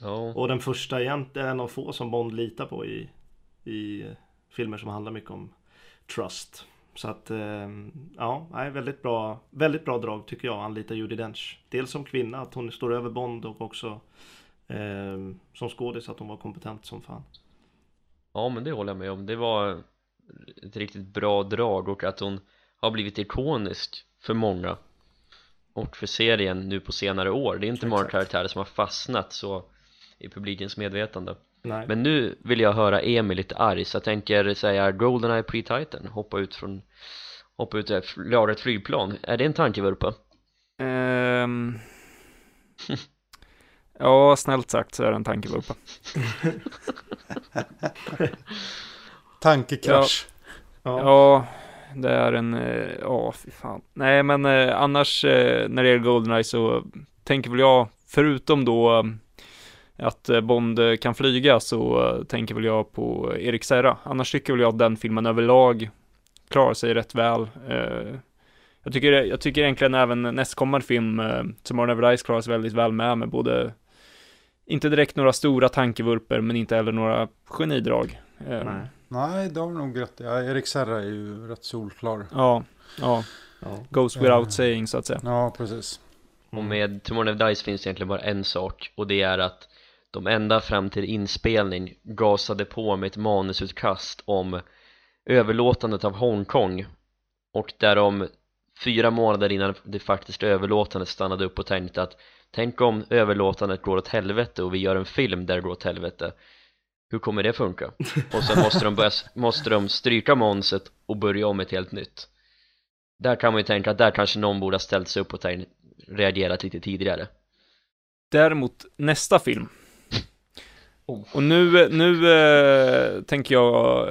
D: ja,
B: Och den första egentligen en av få som Bond litar på i, i filmer som handlar mycket om trust. Så att eh, ja, väldigt bra, väldigt bra drag tycker jag, anlita Judi Dench. Dels som kvinna, att hon står över Bond och också eh, som skådis att hon var kompetent som fan.
D: ja men det håller jag med om Det var ett riktigt bra drag och att hon har blivit ikonisk för många och för serien nu på senare år Det är inte många karaktärer som har fastnat så i publikens medvetande
B: Nej.
D: Men nu vill jag höra Emil lite arg så jag tänker säga Goldeneye Pre-Titan Hoppa ut från Hoppa ut och laga ett flygplan Är det en tankevurpa?
A: Ehm. [laughs] Ja, snällt sagt så är det en tankevurpa. [laughs]
C: Tankekrasch.
B: Ja.
A: Ja, det är en, eh, ja fy fan. Nej men eh, annars eh, när det gäller Goldeneye så tänker väl jag, förutom då eh, att eh, Bond eh, kan flyga så tänker väl jag på Erik Serra. Annars tycker väl jag att den filmen överlag klarar sig rätt väl. Jag tycker, jag tycker egentligen även nästkommande film, Tomorrow Never Dies, klarar sig väldigt väl med, med både inte direkt några stora tankevurper, men inte heller några genidrag. Eh,
B: Nej.
C: Nej, det har du nog rätt ja, Erik Serra är ju rätt solklar.
A: Ja, ja,
B: Ja.
A: goes without
C: Eh.
A: saying så att säga.
C: Ja, precis.
D: Och med Tomorrow Never Dies finns det egentligen bara en sak och det är att de ända fram till inspelning gasade på med ett manusutkast om överlåtandet av Hongkong och där de fyra månader innan det faktiska överlåtandet stannade upp och tänkte att tänk om överlåtandet går åt helvete och vi gör en film där det går åt helvete hur kommer det funka? Och sen måste de, börja, [laughs] måste de stryka manuset och börja om ett helt nytt där kan man ju tänka att där kanske någon borde ha ställt sig upp och reagerat lite tidigare
A: Däremot nästa film. [laughs]
D: Oh.
A: Och nu, nu eh, tänker jag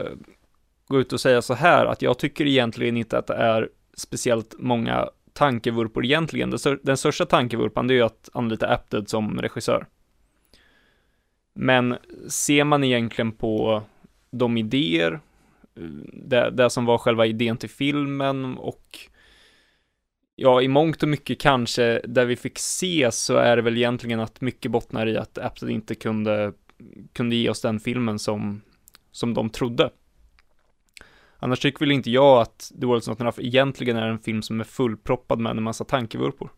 A: gå ut och säga så här att jag tycker egentligen inte att det är speciellt många tankevurpor egentligen. Den, stör- den största tankevurpan det är ju att anlita Apted som regissör. Men ser man egentligen på de idéer, det, det som var själva idén till filmen och ja, i mångt och mycket kanske där vi fick se så är det väl egentligen att mycket bottnar i att Apted inte kunde, kunde ge oss den filmen som, som de trodde. Annars tycker väl inte jag att The World's Not Enough egentligen är en film som är fullproppad med en massa tankevurpor.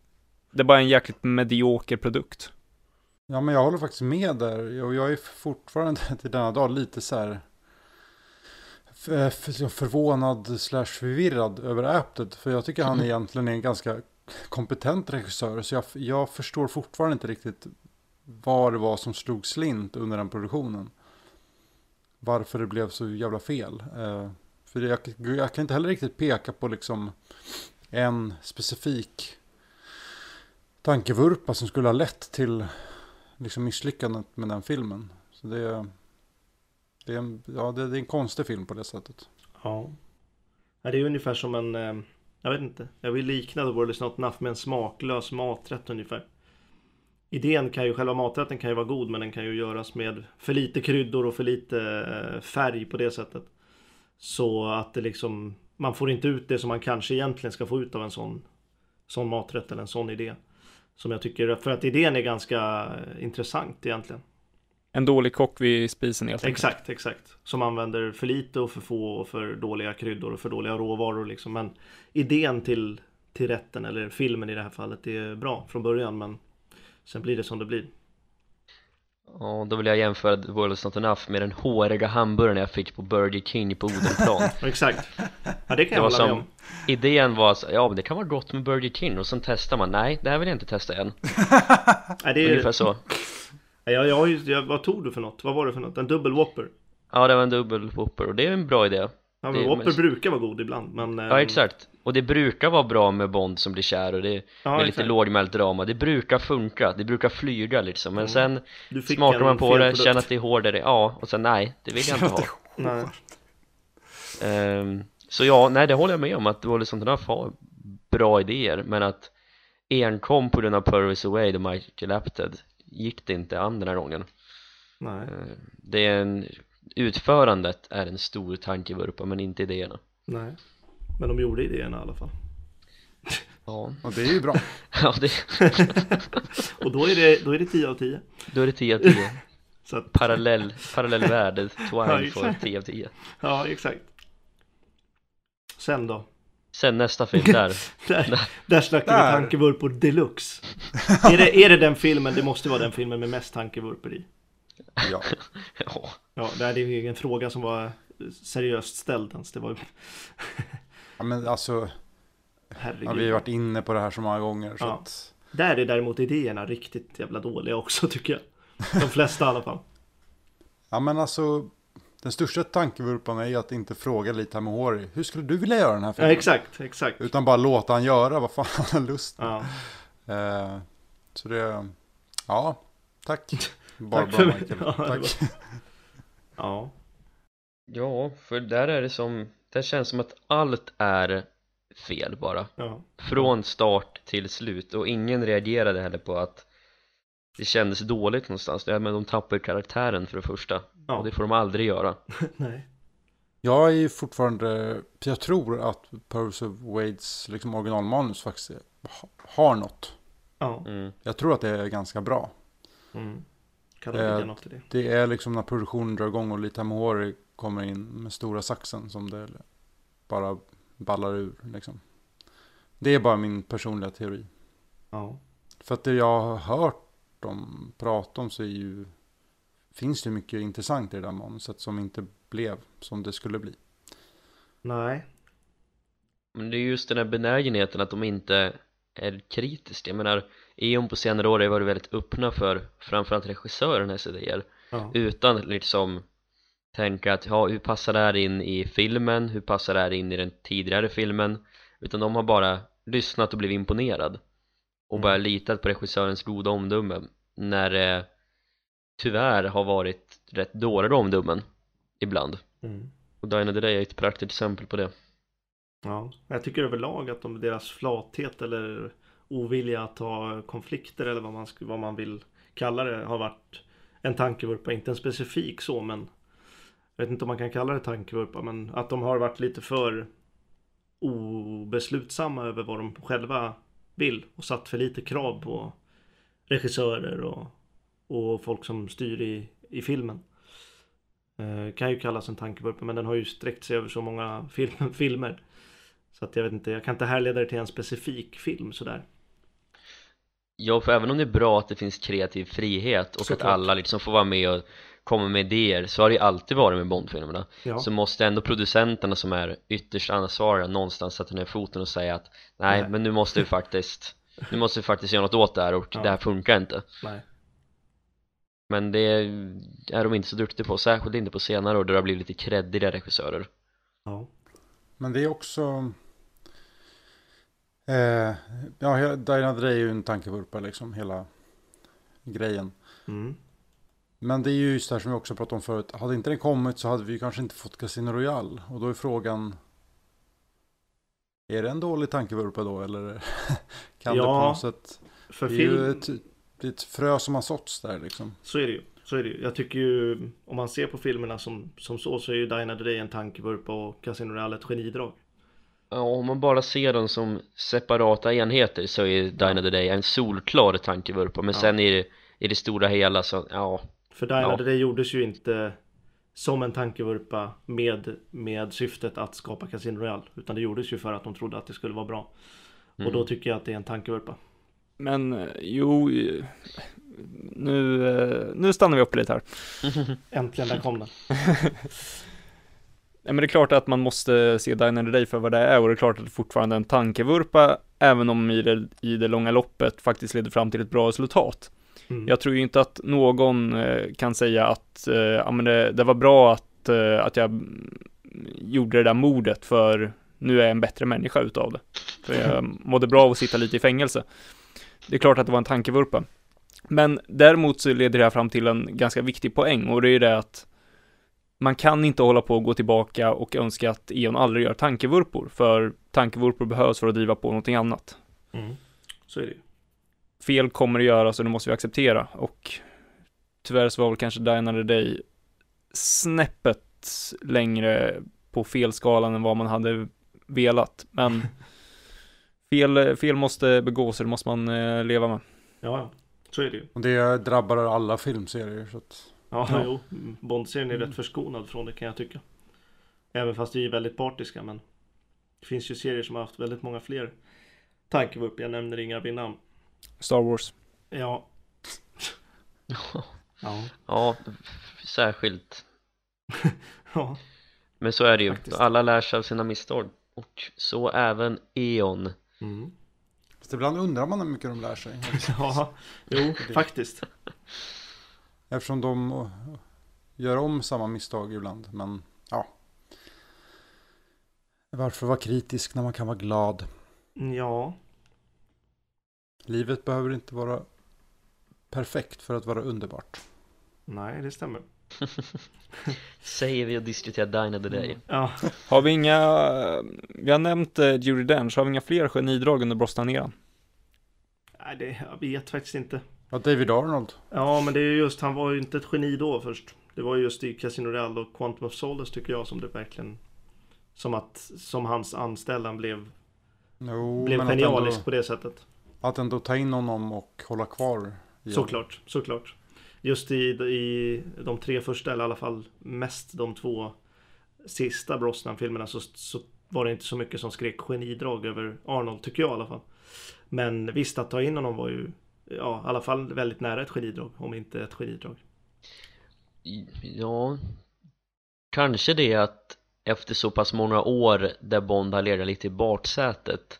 A: Det är bara en jäkligt medioker produkt.
C: Ja, men jag håller faktiskt med där. Och jag är fortfarande [laughs] till denna dag lite så här f- f- förvånad slash förvirrad över Apted. För jag tycker han egentligen är en ganska kompetent regissör. Så jag, jag förstår fortfarande inte riktigt vad det var som slog slint under den produktionen. Varför det blev så jävla fel. För jag, jag kan inte heller riktigt peka på liksom en specifik tankevurpa som skulle ha lett till liksom misslyckandet med den filmen. Så det, det, är, en, ja, det, det är en konstig film på det sättet.
B: Ja. det är ungefär som en, eh, jag vet inte, jag vill likna The World is not enough med en smaklös maträtt ungefär. Idén kan ju, själva maträtten kan ju vara god men den kan ju göras med för lite kryddor och för lite eh, färg på det sättet. Så att det liksom, man får inte ut det som man kanske egentligen ska få ut av en sån, sån maträtt eller en sån idé. Som jag tycker, för att idén är ganska eh, intressant egentligen.
A: En dålig kock vid spisen helt enkelt.
B: Exakt, exakt. Som använder för lite och för få och för dåliga kryddor och för dåliga råvaror liksom. Men idén till, till rätten eller filmen i det här fallet är bra från början men sen blir det som det blir.
D: Ja, då vill jag jämföra The World is not enough med den håriga hamburgaren jag fick på Burger King på Odenplan [laughs]
B: Exakt. Ja det kan
D: Det
B: jag
D: var
B: hålla med
D: som,
B: om.
D: idén var så, ja men det kan vara gott med Burger King och sen testar man, nej det här vill jag inte testa än [laughs]
B: Nej, det är,
D: Ungefär så
B: Ja, jag, jag, jag, vad tog du för något? Vad var det för något? En dubbel Whopper?
D: Ja det var en dubbel Whopper och det är en bra idé
B: Ja, men Whopper
D: mest-
B: brukar vara god ibland men...
D: Ja exakt, och det brukar vara bra med Bond som blir kär och det
B: Ja,
D: med lite lågmält drama. Det brukar funka, det brukar flyga liksom. Men
B: Mm.
D: sen
B: Du
D: smakar man på det, känner att det är hårdare, ja och sen nej, det vill jag inte ha. [laughs]
B: Nej.
D: Ehm, Så ja, nej det håller jag med om att Wally Enough har bra idéer. Men att enkom på grund av Purvis Away då Michael Apted gick det inte an den här gången.
B: Nej.
D: Ehm, Det är en, utförandet är en stor tankevurpa men inte idéerna.
B: Nej. Men de gjorde idéerna i alla fall.
D: Ja,
C: Och det är ju bra. [laughs]
D: ja det, [laughs]
B: Och då är det, då är det 10 av 10.
D: då är det 10 av 10 [laughs]
B: Så att,
D: Parallell, parallell värde, Twine får
B: exakt.
D: 10 av 10
B: ja exakt. Sen då?
D: Sen nästa film där,
B: Där, där snackar vi
C: Där.
B: tankevurpor deluxe. är, det, är det den filmen? Det måste vara den filmen med mest tankevurpor i.
C: Ja.
D: ja,
B: Ja, det är ju ingen fråga som var seriöst ställd ens. Det var
C: ja men alltså,
B: herregud.
C: ja, vi har varit inne på det här så många gånger. Så
B: Ja.
C: att,
B: Där är däremot idéerna riktigt jävla dåliga också tycker jag. De flesta i alla fall. [laughs]
C: ja men alltså, den största tankevurpan är ju att inte fråga lite med Hori. Hur skulle du vilja göra den här
B: Ja,
C: filmen?
B: exakt, exakt.
C: Utan bara låta han göra vad fan [laughs] han har lust
B: Ja.
C: eh, Så det, ja, tack. Barbara [laughs]
B: Tack för mig.
C: Michael.
B: Ja,
C: Tack.
B: ja.
D: ja, för där är det som, det känns som att allt är fel bara
B: ja.
D: Från start till slut och ingen reagerade heller på att det kändes dåligt någonstans ja, men de tappar ju karaktären för det första
B: Ja.
D: och det får de aldrig göra [laughs]
B: Nej.
C: Jag är ju fortfarande, jag tror att Purvis of Wades liksom originalmanus faktiskt har något.
B: Ja.
D: mm.
C: Jag tror att det är ganska bra.
B: Mm. Kan det
C: Eh,
B: ligga något i det?
C: Det är liksom när produktionen drar igång och Lita Mohori kommer in med stora saxen som det bara ballar ur liksom. Det är bara min personliga teori.
B: Ja.
C: För att det jag har hört dem prata om så är ju, finns det mycket intressant i det där manuset som inte blev som det skulle bli.
B: Nej.
D: Men det är just den här benägenheten att de inte är kritiska Jag menar, Eon på senare år har varit väldigt öppna för framförallt regissörernas idéer
B: Ja.
D: utan liksom tänka att ja, hur passar det här in i filmen? Hur passar det här in i den tidigare filmen? Utan de har bara lyssnat och blivit imponerad och bara litat på regissörens goda omdöme när det tyvärr har varit rätt dåliga omdömen ibland
B: Mm.
D: och the Day är ett praktiskt exempel på det
B: Ja. Jag tycker överlag att de, deras flathet eller ovilja att ta konflikter eller vad man, vad man vill kalla det har varit en tankevurpa. Inte en specifik så men jag vet inte om man kan kalla det tankevurpa men att de har varit lite för obeslutsamma över vad de själva vill och satt för lite krav på regissörer och, och folk som styr i, i filmen. Eh, kan ju kallas en tankevurpa men den har ju sträckt sig över så många film, [laughs] filmer. Så att jag vet inte, jag kan inte härleda det till en specifik film sådär.
D: Ja, för även om det är bra att det finns kreativ frihet och
B: Såklart.
D: att alla liksom får vara med och komma med idéer så har det ju alltid varit med Bondfilmerna
B: Ja,
D: så måste ändå producenterna som är ytterst ansvariga någonstans sätta ner foten och säga att nej,
B: Nej.
D: men nu måste vi faktiskt [laughs] nu måste vi faktiskt göra något åt det här och
B: Ja.
D: det här funkar inte
B: nej.
D: men det är de inte så duktiga på, särskilt inte på senare år då det har blivit lite creddiga regissörer
B: Ja.
C: Men det är också... Eh, ja, Another Day är ju en tankevurpa liksom, hela grejen.
B: Mm.
C: Men det är ju just det här som vi också pratade om förut. Hade inte den kommit så hade vi kanske inte fått Casino Royale. Och då är frågan. Är det en dålig tankevurpa då eller [laughs] kan det på
B: Ja,
C: något sätt.
B: För
C: Det är
B: film,
C: ju ett, är ett frö som har såtts där liksom.
B: så är det ju. Så är det ju. Jag tycker ju, om man ser på filmerna som, som så, så är ju Another Day en tankevurpa och Casino Royale ett genidrag.
D: Ja, om man bara ser dem som separata enheter så är Dine Day en solklar tankevurpa men
B: Ja.
D: sen i det, i det stora hela så, ja
B: För Die
D: Ja.
B: Day gjordes ju inte som en tankevurpa med, med syftet att skapa Casino Royale. Utan det gjordes ju för att de trodde att det skulle vara bra.
D: Mm.
B: Och då tycker jag att det är en tankevurpa.
A: Men eh, jo, nu, eh, nu stannar vi upp lite här. [laughs]
B: Äntligen, där kom den.
A: Ja, men det är klart att man måste se Dine and Day för vad det är och det är klart att det fortfarande är en tankevurpa även om i det, i det långa loppet faktiskt leder fram till ett bra resultat.
B: Mm.
A: Jag tror ju inte att någon eh, kan säga att eh, ja, men det, det var bra att, eh, att jag gjorde det där mordet för nu är jag en bättre människa utav det. För jag [laughs] mådde bra av att sitta lite i fängelse. Det är klart att det var en tankevurpa. Men däremot så leder det här fram till en ganska viktig poäng och det är ju det att man kan inte hålla på och gå tillbaka och önska att Eon aldrig gör tankevurpor, för tankevurpor behövs för att driva på någonting annat.
B: Mm. Så är det ju.
A: Fel kommer att göras och det måste vi acceptera och tyvärr så var väl kanske Another Day snäppet längre på felskalan än vad man hade velat, men [laughs] fel, fel måste begås och det måste man eh, leva med.
B: Ja. Så är det ju.
C: Och det drabbar alla filmserier. Så att,
B: Ja,
A: Ja.
B: jo. Bond-serien är rätt förskonad från det kan jag tycka. Även fast vi är väldigt partiska men det finns ju serier som har haft väldigt många fler tankevurpor. Jag nämner inga vid namn.
A: Star Wars.
B: Ja. [laughs] Ja.
D: ja särskilt [laughs]
B: Ja.
D: men så är det ju,
B: Faktiskt.
D: alla lär sig av sina misstag och så även Eon
B: Mm.
C: fast ibland undrar man hur mycket de lär sig. [laughs]
B: Ja. Jo, faktiskt.
C: Eftersom de eh, gör om samma misstag ibland. Men ja. Varför vara kritisk när man kan vara glad?
B: Ja.
C: Livet behöver inte vara perfekt för att vara underbart.
B: Nej, det stämmer. [laughs]
D: Säger vi och diskuterar Dine of the Day
B: Ja.
A: Har vi inga, vi har nämnt eh, Judi Dench, har vi inga fler genidrag under Brosnan-eran?
B: Nej, det, jag vet faktiskt inte.
C: Ja, David Arnold.
B: Ja, men det är ju just, han var ju inte ett geni då först. Det var ju just i Casino Real och Quantum of Solace tycker jag som det verkligen som att som hans anställan blev,
C: Jo,
B: blev genialisk
C: ändå,
B: på det sättet.
C: Att ändå ta in honom och hålla kvar. i
B: Såklart, såklart. Just i, i de tre första, eller i alla fall mest de två sista Brosnan-filmerna så, så var det inte så mycket som skrek genidrag över Arnold, tycker jag i alla fall. Men visst, att ta in honom var ju ja, i alla fall väldigt nära ett genidrag, om inte ett genidrag.
D: Ja Kanske det att efter så pass många år där Bond har legat lite i baksätet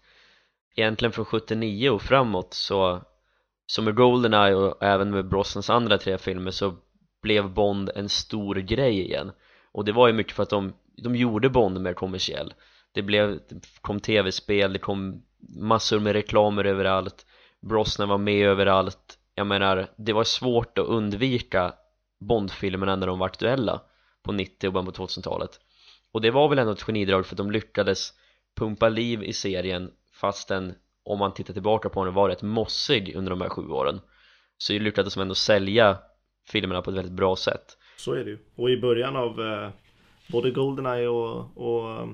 D: Egentligen från 79 och framåt så Som med Goldeneye och även med Brosnans andra tre filmer så blev Bond en stor grej igen. Och det var ju mycket för att de, de gjorde Bond mer kommersiell. Det blev, det kom tv-spel, det kom massor med reklamer överallt. Brosnan var med överallt. Jag menar, det var svårt att undvika Bondfilmerna när de var aktuella på 90 och början på 2000-talet och det var väl ändå ett genidrag för att de lyckades pumpa liv i serien fastän om man tittar tillbaka på den var rätt mossig under de här sju åren så lyckades de ändå sälja filmerna på ett väldigt bra sätt
B: Så är det ju. Och i början av eh, både Goldeneye och, och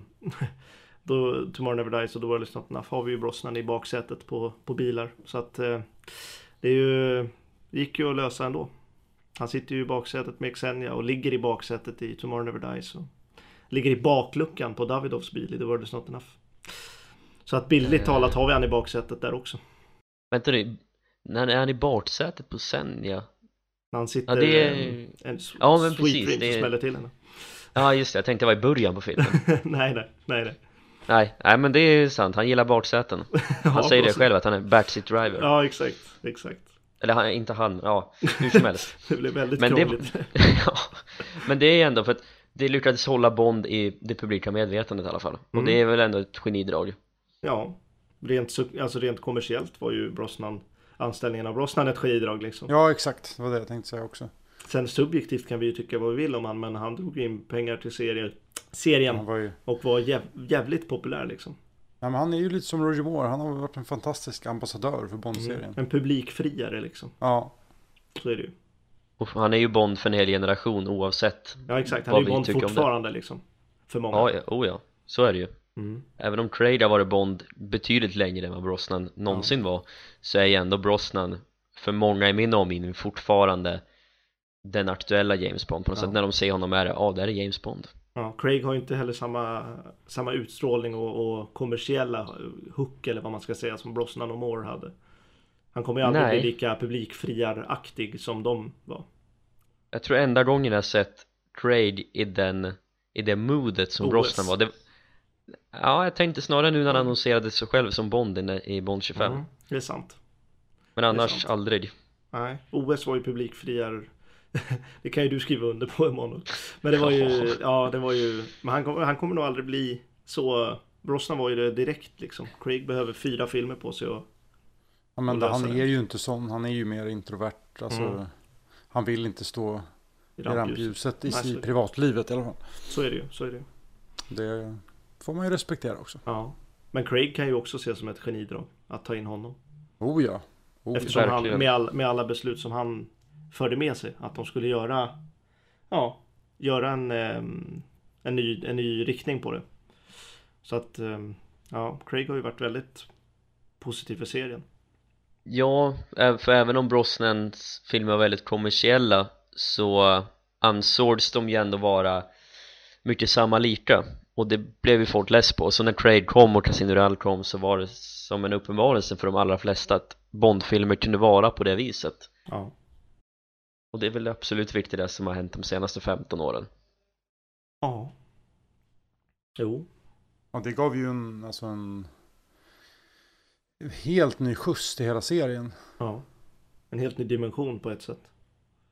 B: [laughs] då, Tomorrow Never Dies och Då World Is Not Enough har vi ju Brosnan i baksätet på, på bilar. Så att eh, det är ju, det gick ju att lösa ändå. Han sitter ju i baksätet med Xenia och ligger i baksätet i Tomorrow Never Dies. Och ligger i bakluckan på Davidovs bil i The World Is Not Enough. Så att bildligt
D: Eh.
B: talat har vi han i baksätet där också.
D: Vänta nu, när är han i baksätet på Senja?
B: När han sitter
D: Ja, det är-
B: eh, en s-
D: Ja, men
B: sweet
D: precis, det
B: och
D: är-
B: smäller till henne.
D: Ja just det, jag tänkte det var i början på filmen [laughs]
B: nej, nej, nej, nej.
D: Nej, nej men det är sant, han gillar baksäten [laughs] Han
B: Ja,
D: säger det själv att han är backseat driver
B: Ja, exakt, exakt.
D: Eller han, inte han, ja, hur som helst [laughs]
B: Det blev väldigt
D: Men det-
B: krångligt.
D: ja, men det är ändå för att det lyckades hålla Bond i det publika medvetandet i alla fall och
B: Mm.
D: det är väl ändå ett genidrag
B: Ja, rent, alltså rent kommersiellt var ju Brosnan, anställningen av Brosnan ett genidrag liksom.
C: Ja, exakt. Det var det jag tänkte säga också.
B: Sen subjektivt kan vi ju tycka vad vi vill om han, men han drog in pengar till serie, serien
C: var ju...
B: och var jäv, jävligt populär liksom.
C: Ja, men han är ju lite som Roger Moore. Han har varit en fantastisk ambassadör för Bond-serien.
B: Mm. En publikfriare liksom.
C: Ja,
B: Så är det ju.
D: Och han är ju Bond för en hel generation oavsett
B: Ja exakt, han
D: Vad
B: är ju Bond fortfarande liksom. För många.
D: Ja, ja, oh ja, så är det ju
B: Mm.
D: Även om Craig har varit Bond betydligt längre än vad Brosnan någonsin var Så är ju ändå Brosnan för många i min omgivning fortfarande den aktuella James Bond på något
B: Ja.
D: sätt När de ser honom är det, ja det är James Bond
B: Ja, Craig har ju inte heller samma, samma utstrålning och, och kommersiella hook eller vad man ska säga som Brosnan och Moore hade. Han kommer ju aldrig
D: Nej.
B: bli lika publikfriaraktig som de var.
D: Jag tror enda gången jag sett Craig i den i det moodet som
B: OS.
D: Brosnan var det, Ja, jag tänkte snarare nu när han annonserade sig själv som Bond i, Bond 25
B: Mm, det är sant.
D: Men annars
B: sant.
D: aldrig
B: Nej, OS var ju publikfriar. [laughs] det kan ju du skriva under på Emanuel. Men det var ju, ja det var ju, men han, kom, han kommer nog aldrig bli så, Brosnan var ju det direkt liksom. Craig behöver fyra filmer på sig och
C: ja men
B: Och
C: det, han
B: det.
C: är ju inte sån. Han är ju mer introvert. Alltså,
B: Mm.
C: Han vill inte stå
B: i
C: i
B: rampljuset.
C: i
B: Nej,
C: privatlivet i alla fall.
B: Så är det ju, så är det ju.
C: Det får man ju respektera också.
B: Ja. Men Craig kan ju också ses som ett genidrag att ta in honom.
C: Oh ja. Oh.
B: Eftersom han, med, all, med alla beslut som han förde med sig. Att de skulle göra, ja, göra en, ehm, en, ny, en ny riktning på det. Så att, ehm, ja, Craig har ju varit väldigt positiv för serien.
D: Ja, för även om Brosnans filmer var väldigt kommersiella så ansågs de ju ändå vara mycket samma lika och det blev ju folk less på så när Craig kom och Casino Royale kom så var det som en uppenbarelse för de allra flesta att Bondfilmer kunde vara på det viset
B: Ja.
D: och det är väl det absolut viktigaste som har hänt de senaste 15 åren
B: Ja. Jo.
C: Och det gav ju en, alltså en helt ny skjuts till hela serien.
B: Ja. En helt ny dimension på ett sätt.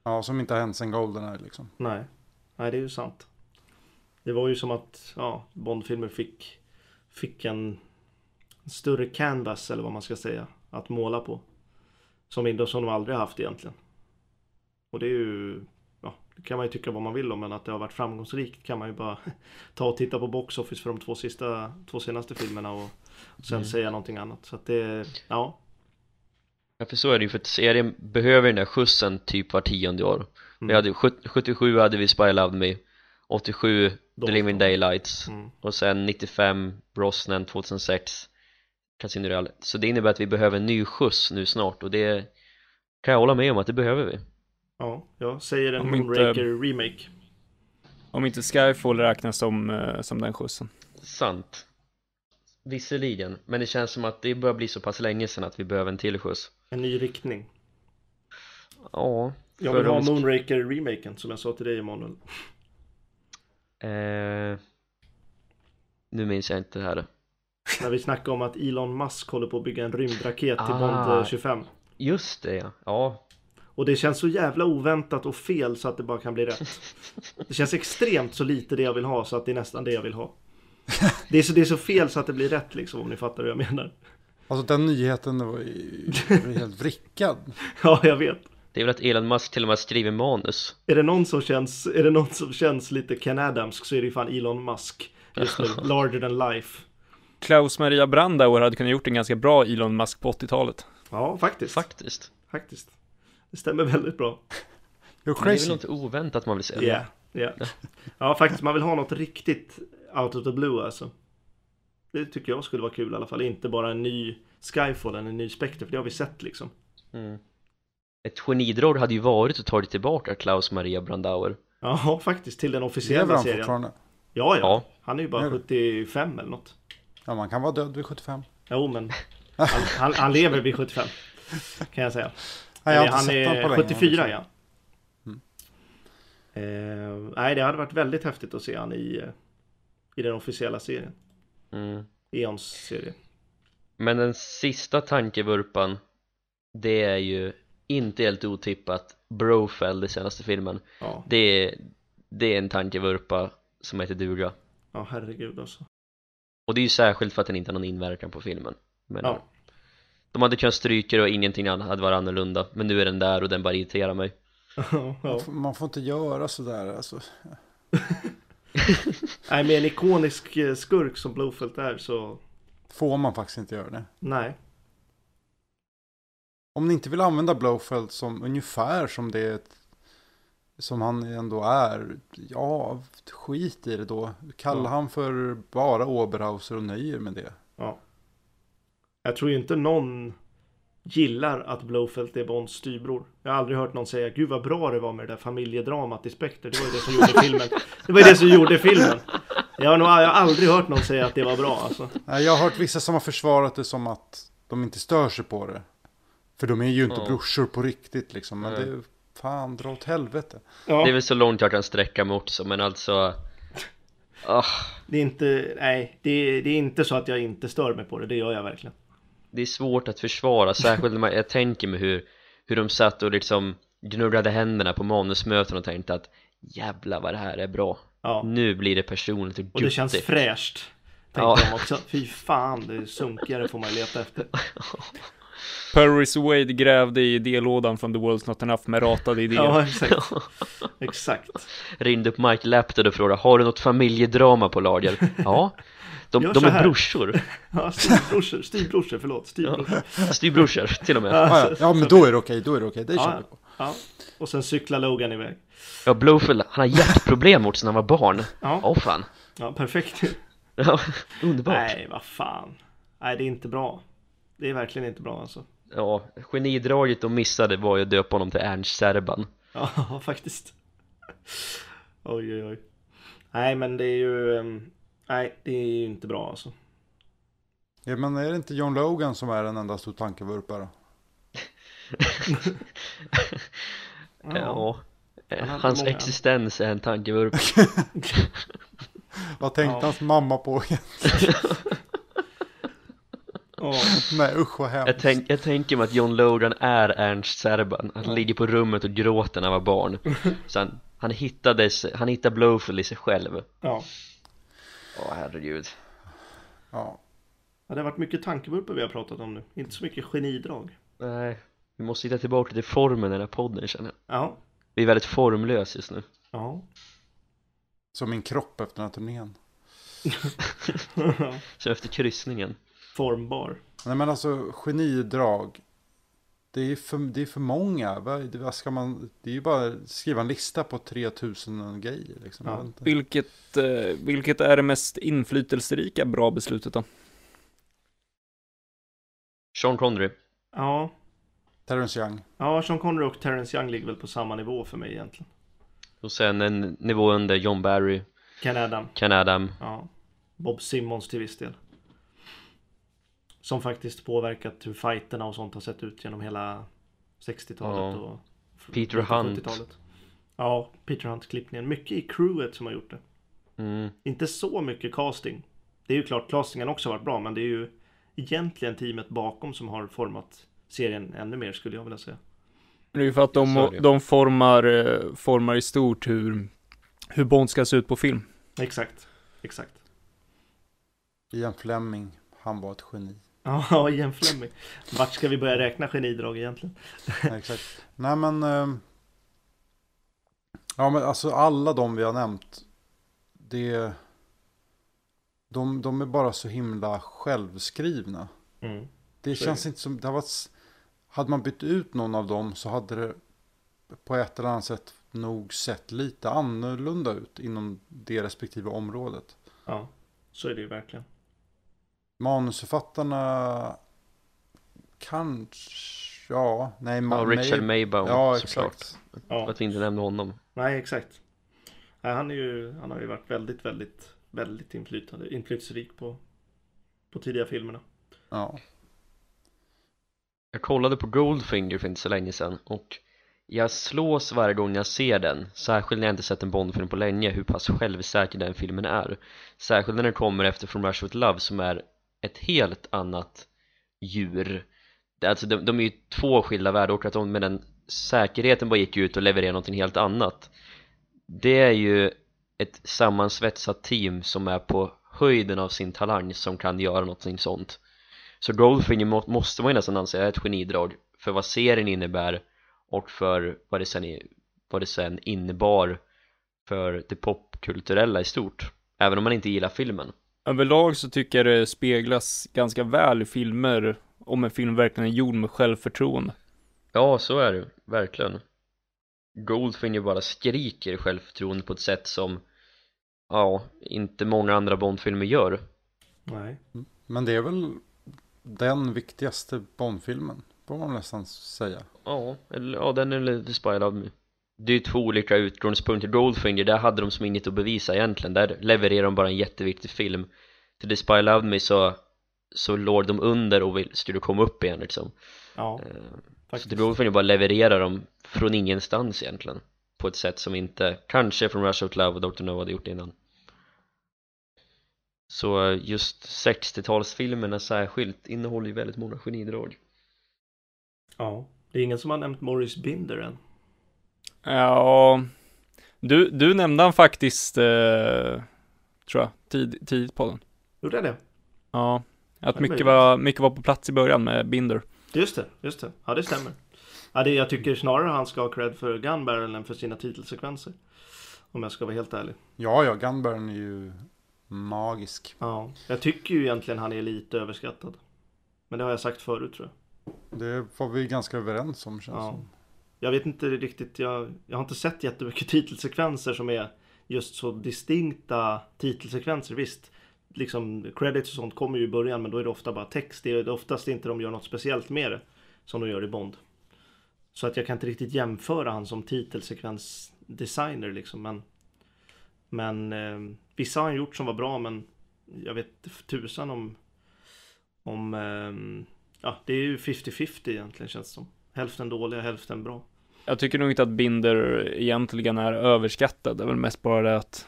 C: Ja, som inte har hänt sen Goldeneye liksom.
B: Nej. Nej, det är ju sant. Det var ju som att ja, Bondfilmer fick, fick en större canvas eller vad man ska säga att måla på. Som, som de aldrig haft egentligen. Och det är ju, ja, det kan man ju tycka vad man vill om men att det har varit framgångsrikt kan man ju bara [laughs] ta och titta på Box Office för de två, sista, två senaste filmerna och sen
D: Mm.
B: säga någonting annat. Så att det, ja,
D: Ja för så är det ju för att serien behöver den där skjutsen typ var tionde år Vi
B: Mm.
D: hade, sjut- 77 hade vi Spy Love Me 87
B: Då-
D: The Living Daylights
B: mm,
D: och sen 95 Brosnan 2006 Casino Royale så det innebär att vi behöver en ny skjuts nu snart och det kan jag hålla med om att det behöver vi
B: ja, jag säger en Moonraker remake.
A: Om inte Skyfall räknas som, eh, som den skjutsen.
D: Sant Visserligen, men det känns som att det börjar bli så pass länge sedan att vi behöver en till skjuts
B: En ny riktning.
D: Ja,
B: Jag vill ha Moonraker remaken som jag sa till dig Emanuel.
D: Eh, Nu minns jag inte det här
B: När vi snackade om att Elon Musk håller på att bygga en rymdraket till
D: Ah.
B: Bond eh, 25.
D: Just det ja, ja
B: Och det känns så jävla oväntat och fel så att det bara kan bli rätt. Det känns extremt så lite det jag vill ha så att det är nästan det jag vill ha. Det är så, det är så fel så att det blir rätt liksom om ni fattar hur jag menar.
C: Alltså den nyheten var ju var helt vrickad. [laughs]
B: Ja, jag vet.
D: Det är väl att Elon Musk till och med skriver manus
B: Är det någon som känns, är det någon som känns lite Ken Adamsk så är det ju fan Elon Musk. Just nu, [laughs] larger than life.
A: Klaus Maria Brandauer hade kunnat gjort en ganska bra Elon Musk på 80-talet.
B: Ja, faktiskt.
D: Faktiskt
B: Faktiskt. Det stämmer väldigt bra.
C: You're
D: Men Det är väl något oväntat man vill säga
B: Ja, ja. Ja, faktiskt. Man vill ha något riktigt out of the blue alltså. Det tycker jag skulle vara kul i alla fall. Inte bara en ny Skyfall eller en ny Spectre, för det har vi sett liksom.
D: mm. Ett genidrag hade ju varit att ta tillbaka Klaus Maria Brandauer
B: Ja, faktiskt. Till den
C: Lever
B: officiella
C: han
B: serien.
C: fortfarande?
B: Ja, ja,
D: Ja.
B: Han är ju bara
C: det.
B: 75 eller något.
C: Ja, man kan vara död vid 75.
B: Jo, men [laughs] han, han, han lever vid 75. Kan jag säga.
C: Nej, jag
B: han är
C: honom på länge.
B: 74 ja.
C: Mm.
B: Eh, nej, det hade varit väldigt häftigt att se han i, i den officiella serien.
D: mm.
B: Eons serie.
D: Men den sista tankevurpan Det är ju inte helt otippat Brofeld i senaste filmen
B: Ja,
D: Det är, det är en tankevurpa som heter duga
B: ja herregud alltså.
D: Och det är ju särskilt för att den inte har någon inverkan på filmen Men
B: Ja.
D: de hade kunnat stryka det och ingenting annat hade varit annorlunda Men nu är den där och den bara irriterar mig
B: ja.
C: Man får- Man får inte göra sådär alltså. [laughs]
B: Nej, med en ikonisk eh, skurk som Blowfelt är så
C: Får man faktiskt inte göra det.
B: nej.
C: Om ni inte vill använda Blowfelt som ungefär som det som han ändå är. Ja, skit i det då. Kalla
B: Ja.
C: han för bara Oberhauser och nöjer med det.
B: Ja. Jag tror ju inte någon gillar att Blowfelt är Bonds styvbror. Jag har aldrig hört någon säga Gud vad bra det var med det där familjedramat i Spectre. Det var ju det som gjorde [laughs] filmen. Det var ju det som gjorde filmen. Jag har, nog, jag har aldrig hört någon säga att det var bra alltså.
C: Jag har hört vissa som har försvarat det som att de inte stör sig på det. För de är ju inte
D: Ja.
C: brorsor på riktigt liksom. Men
D: Nej.
C: det är fan dra åt helvete.
B: Ja,
D: Det är väl så långt jag kan sträcka mig också men alltså ah,
B: det är inte, nej, det är, det är inte så att jag inte stör mig på det. Det gör jag verkligen.
D: Det är svårt att försvara, särskilt när man, jag tänker mig hur, hur de satt och liksom gnugglade händerna på manusmöten och tänkte att Jävlar vad det här är bra
B: Ja.
D: Nu blir det personligt och
B: Och det känns
D: guttigt
B: fräscht. Tänkte
D: Ja.
B: de också. Fy fan, det är sunkigare får man leta efter. [laughs]
A: Paris Wade grävde i idélådan från The World's Not Enough med ratade idéer.
B: Ja, exakt. [laughs] Exakt.
D: Ringde upp Mike Lapted och frågade Har du något familjedrama på lager? [laughs] Ja De, de är
B: här.
D: brorsor, [laughs]
B: Ja, styvbrorsor, styvbrorsor, förlåt. Styvbrorsor.
D: styvbrorsor till och med
C: Ja, ja. ja men då är det okej, då är det okej. Det kör
B: Ja,
C: vi på.
B: ja. Och sen cyklar Logan iväg.
D: Ja, Blowfield, han har hjärtproblem mot sedan han var barn
B: Ja,
D: Åh fan
B: ja perfekt.
D: Ja, underbart
B: Nej, vad fan. Nej, det är inte bra. Det är verkligen inte bra alltså.
D: Ja, genidraget de missade var ju att döpa honom till Ernst Serban
B: Ja, [laughs] faktiskt. Oj, oj, oj. Nej, men det är ju... ehm, Nej, det är ju inte bra alltså.
C: Ja, men är det inte John Logan som är en enda stor tankevurpa då? [laughs]
D: Ja,
B: Han hade
D: Hans
B: många.
D: existens är en tankevurpa [laughs]
C: Vad tänkte
B: Ja.
C: hans mamma på? Nej usch vad hemskt.
D: jag, tänk, jag tänker mig att John Logan är Ernst Serban Han ligger på rummet och gråter när han var barn Så han, han, hittade, han hittade Blowfield i sig själv
B: ja.
D: Åh herregud
C: Ja.
B: ja. Det har varit mycket tankevurpor vi har pratat om nu. Inte så mycket genidrag.
D: Nej, vi måste hitta tillbaka till formen i den här podden känner jag
B: Ja.
D: Vi är väldigt formlösa just nu
B: Ja.
C: Som min kropp efter den här turnén. [laughs]
D: Så efter kryssningen
B: Formbar.
C: Nej men alltså genidrag. Det är för, det är för många. Vad, ska man, det är ju bara att skriva en lista på 3000 grejer. Liksom.
B: Ja.
A: Vilket, eh, vilket är det mest inflytelserika bra beslutet då?
D: Sean Connery
B: Ja.
C: Terrence Young.
B: Ja, Sean Connery och Terrence Young ligger väl på samma nivå för mig egentligen.
D: Och sen en nivå under John Barry,
B: Ken Adam.
D: Ken Adam
B: Ja. Bob Simmons till viss del. Som faktiskt påverkat hur fighterna och sånt har sett ut genom hela 60-talet
D: Ja.
B: och
D: Peter Hunt.
B: 70-talet. Ja, Peter Hunt-klippningen. Mycket i crewet som har gjort det.
D: mm.
B: Inte så mycket casting. Det är ju klart, castingen också har varit bra, men det är ju egentligen teamet bakom som har format serien ännu mer skulle jag vilja säga.
A: Det är ju för att de, de formar, eh, formar i stort hur, hur Bond ska se ut på film.
B: Exakt, exakt.
C: Ian Fleming. Han var ett geni.
B: Ja, [laughs] Ian Fleming. Vart ska vi börja räkna genidrag egentligen?
C: Ja, Exakt. Nej men. ehm, ja men alltså alla de vi har nämnt. Det. De, de är bara så himla självskrivna.
B: Mm.
C: Det
B: Så
C: känns
B: det.
C: inte som, det har varit, hade man bytt ut någon av dem så hade det på ett eller annat sätt nog sett lite annorlunda ut inom det respektive området.
B: Ja, så är det ju verkligen.
C: Manusförfattarna kanske, ja, nej.
D: Ja, Richard
C: May-
D: Maybaum
C: Ja,
D: såklart
C: exakt.
B: Ja,
D: Att vi inte nämnde honom
B: nej exakt. Nej, han, är ju, han har ju varit väldigt, väldigt, väldigt inflytande, inflytelserik på, på tidiga filmerna.
C: Ja.
D: Jag kollade på Goldfinger för inte så länge sedan och jag slås varje gång jag ser den Särskilt när jag inte sett en Bondfilm på länge hur pass självsäker den filmen är Särskilt när den kommer efter From Russia With Love som är ett helt annat djur. Alltså de, de är ju två skilda världar och att de med den säkerheten bara gick ut och levererade någonting helt annat. Det är ju ett sammansvetsat team som är på höjden av sin talang som kan göra någonting sånt. Så Goldfinger måste man ju nästan anse är ett genidrag för vad serien innebär och för vad det sen, vad det sen innebar för det popkulturella i stort även om man inte gillar filmen.
A: Överlag så tycker jag det speglas ganska väl i filmer om en film verkligen är gjord med självförtroende.
D: Ja, så är det, verkligen Goldfinger bara skriker självförtroende på ett sätt som ja, inte många andra Bondfilmer gör
B: Nej.
C: Men det är väl den viktigaste Bondfilmen, får man nästan säga.
D: Ja, eller, ja den är lite Me Det är ju två olika utgångspunkter Goldfinger, där hade de som inget att bevisa egentligen Där levererar de bara en jätteviktig film Till Spy Love Me så så låg de under och vill, skulle komma upp igen liksom
B: Ja,
D: Så
B: faktiskt.
D: The Goldfinger bara levererar dem från ingenstans egentligen På ett sätt som inte, kanske från Rush Out Love och Dr. No hade gjort innan Så just 60-talsfilmerna särskilt innehåller ju väldigt många genidrag
B: Ja. Det är ingen som har nämnt Morris Binder än.
A: Ja, du, du nämnde han faktiskt, eh, tror jag, tid, tidigt på den.
B: Gjorde jag det?
A: Ja, att mycket var, mycket var på plats i början med Binder.
B: Just det, just det. Ja, det stämmer. Ja, det, jag tycker snarare han ska ha cred för Gun Barrel än för sina titelsekvenser. Om jag ska vara helt ärlig.
C: Ja, ja, Gunburn är ju magisk.
B: Ja, jag tycker ju egentligen han är lite överskattad. Men det har jag sagt förut tror jag.
C: Det var vi ganska överens om känns
B: Ja.
C: som.
B: Jag vet inte riktigt, jag, jag har inte sett jättemycket [laughs] titelsekvenser som är just så distinkta titelsekvenser. Visst, liksom credits och sånt kommer ju i början men då är det ofta bara text. Det är oftast inte de gör något speciellt med det. Som de gör i Bond. Så att jag kan inte riktigt jämföra han som titelsekvensdesigner liksom. Men, men eh, vissa har han gjort som var bra men jag vet tusan om, om eh, ja det är ju 50-50 egentligen känns det som. Hälften dåliga, hälften bra.
A: Jag tycker nog inte att Binder egentligen är överskattad. Det är väl mest bara det att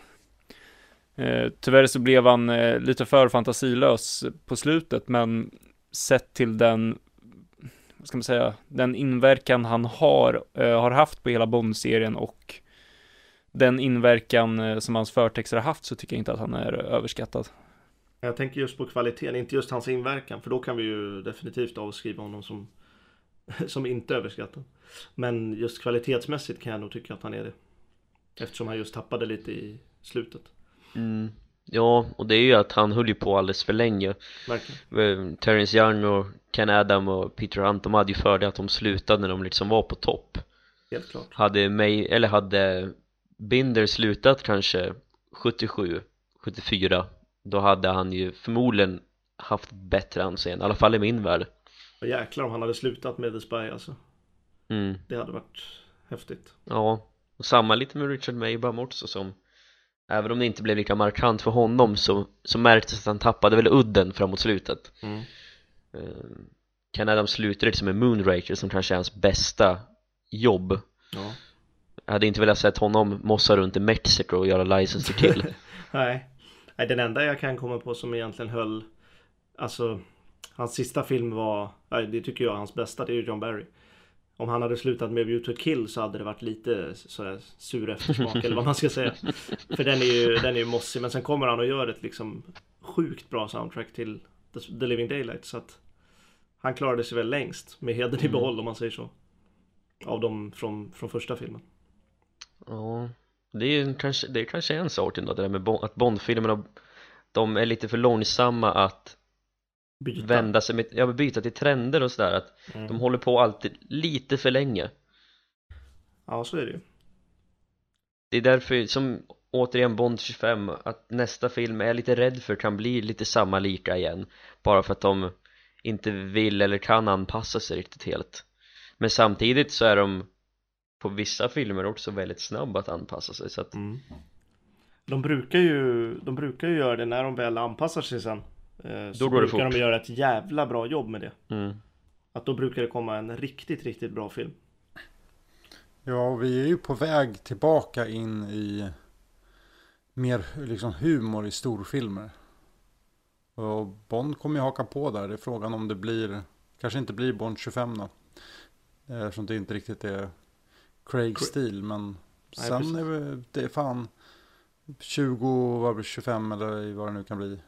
A: eh, tyvärr så blev han eh, lite för fantasilös på slutet, men sett till den, vad ska man säga, den inverkan han har, eh, har haft på hela Bond-serien och den inverkan som hans förtexter har haft så tycker jag inte att han är överskattad.
B: Jag tänker just på kvaliteten, inte just hans inverkan. För då kan vi ju definitivt avskriva honom som, [laughs] som inte överskattad. Men just kvalitetsmässigt kan jag nog tycka att han är det. Eftersom han just tappade lite i slutet.
D: mm. Ja, och det är ju att han höll ju på alldeles för länge
B: Verkligen.
D: Eh, Terrence Young och Ken Adam och Peter Hunt, de hade ju fördel att de slutade när de liksom var på topp
B: Helt klart.
D: Hade May, eller hade Binder slutat kanske 77, 74 Då hade han ju förmodligen haft bättre anseende, i alla fall i min värld
B: Och jäklar om han hade slutat med Spy alltså.
D: mm.
B: Det hade varit häftigt.
D: Ja, och samma lite med Richard Maybaum också som Även om det inte blev lika markant för honom så, så märktes att han tappade väl udden framåt slutet
B: Mm.
D: Eh, Ken Adams slutade liksom med Moonraker som kanske är hans bästa jobb
B: Ja.
D: Jag hade inte velat sett honom mossa runt i Mexiko och göra License to kill [laughs]
B: Nej. Nej, den enda jag kan komma på som egentligen höll Alltså Hans sista film var Det tycker jag är hans bästa, det är ju John Barry. Om han hade slutat med View to Kill så hade det varit lite sådär sur eftersmak eller vad man ska säga. [laughs] För den är ju, den är ju mossig men sen kommer han och gör ett liksom Sjukt bra soundtrack till The, Living Daylight så att Han klarade sig väl längst med hedern i behåll om man säger så. Av dem från, från första filmen.
D: Ja, det är kanske, det är kanske en sak ändå det där med Bond, att Bondfilmerna De är lite för långsamma att
B: Byta.
D: vända sig med, ja byta till trender och sådär att
B: Mm.
D: de håller på alltid lite för länge.
B: Ja så är det ju.
D: Det är därför som återigen Bond 25 att nästa film är jag lite rädd för kan bli lite samma lika igen bara för att de inte vill eller kan anpassa sig riktigt helt. Men samtidigt så är de på vissa filmer också väldigt snabba att anpassa sig så att
B: Mm. De brukar ju De brukar ju göra det när de väl anpassar sig sen Så
D: Då går det
B: brukar
D: fort.
B: de göra ett jävla bra jobb med det
D: mm,
B: Att då brukar det komma en riktigt, riktigt bra film
C: Ja, vi är ju på väg tillbaka in i mer liksom humor i storfilmer. Och Bond kommer ju haka på där. Det är frågan om det blir, kanske inte blir Bond 25 då. Eh, Eftersom det inte riktigt är Craig
B: Cra-
C: stil. Men
B: Nej,
C: sen
B: precis.
C: är det, fan 20, vad blir det, 25 eller vad det nu kan bli.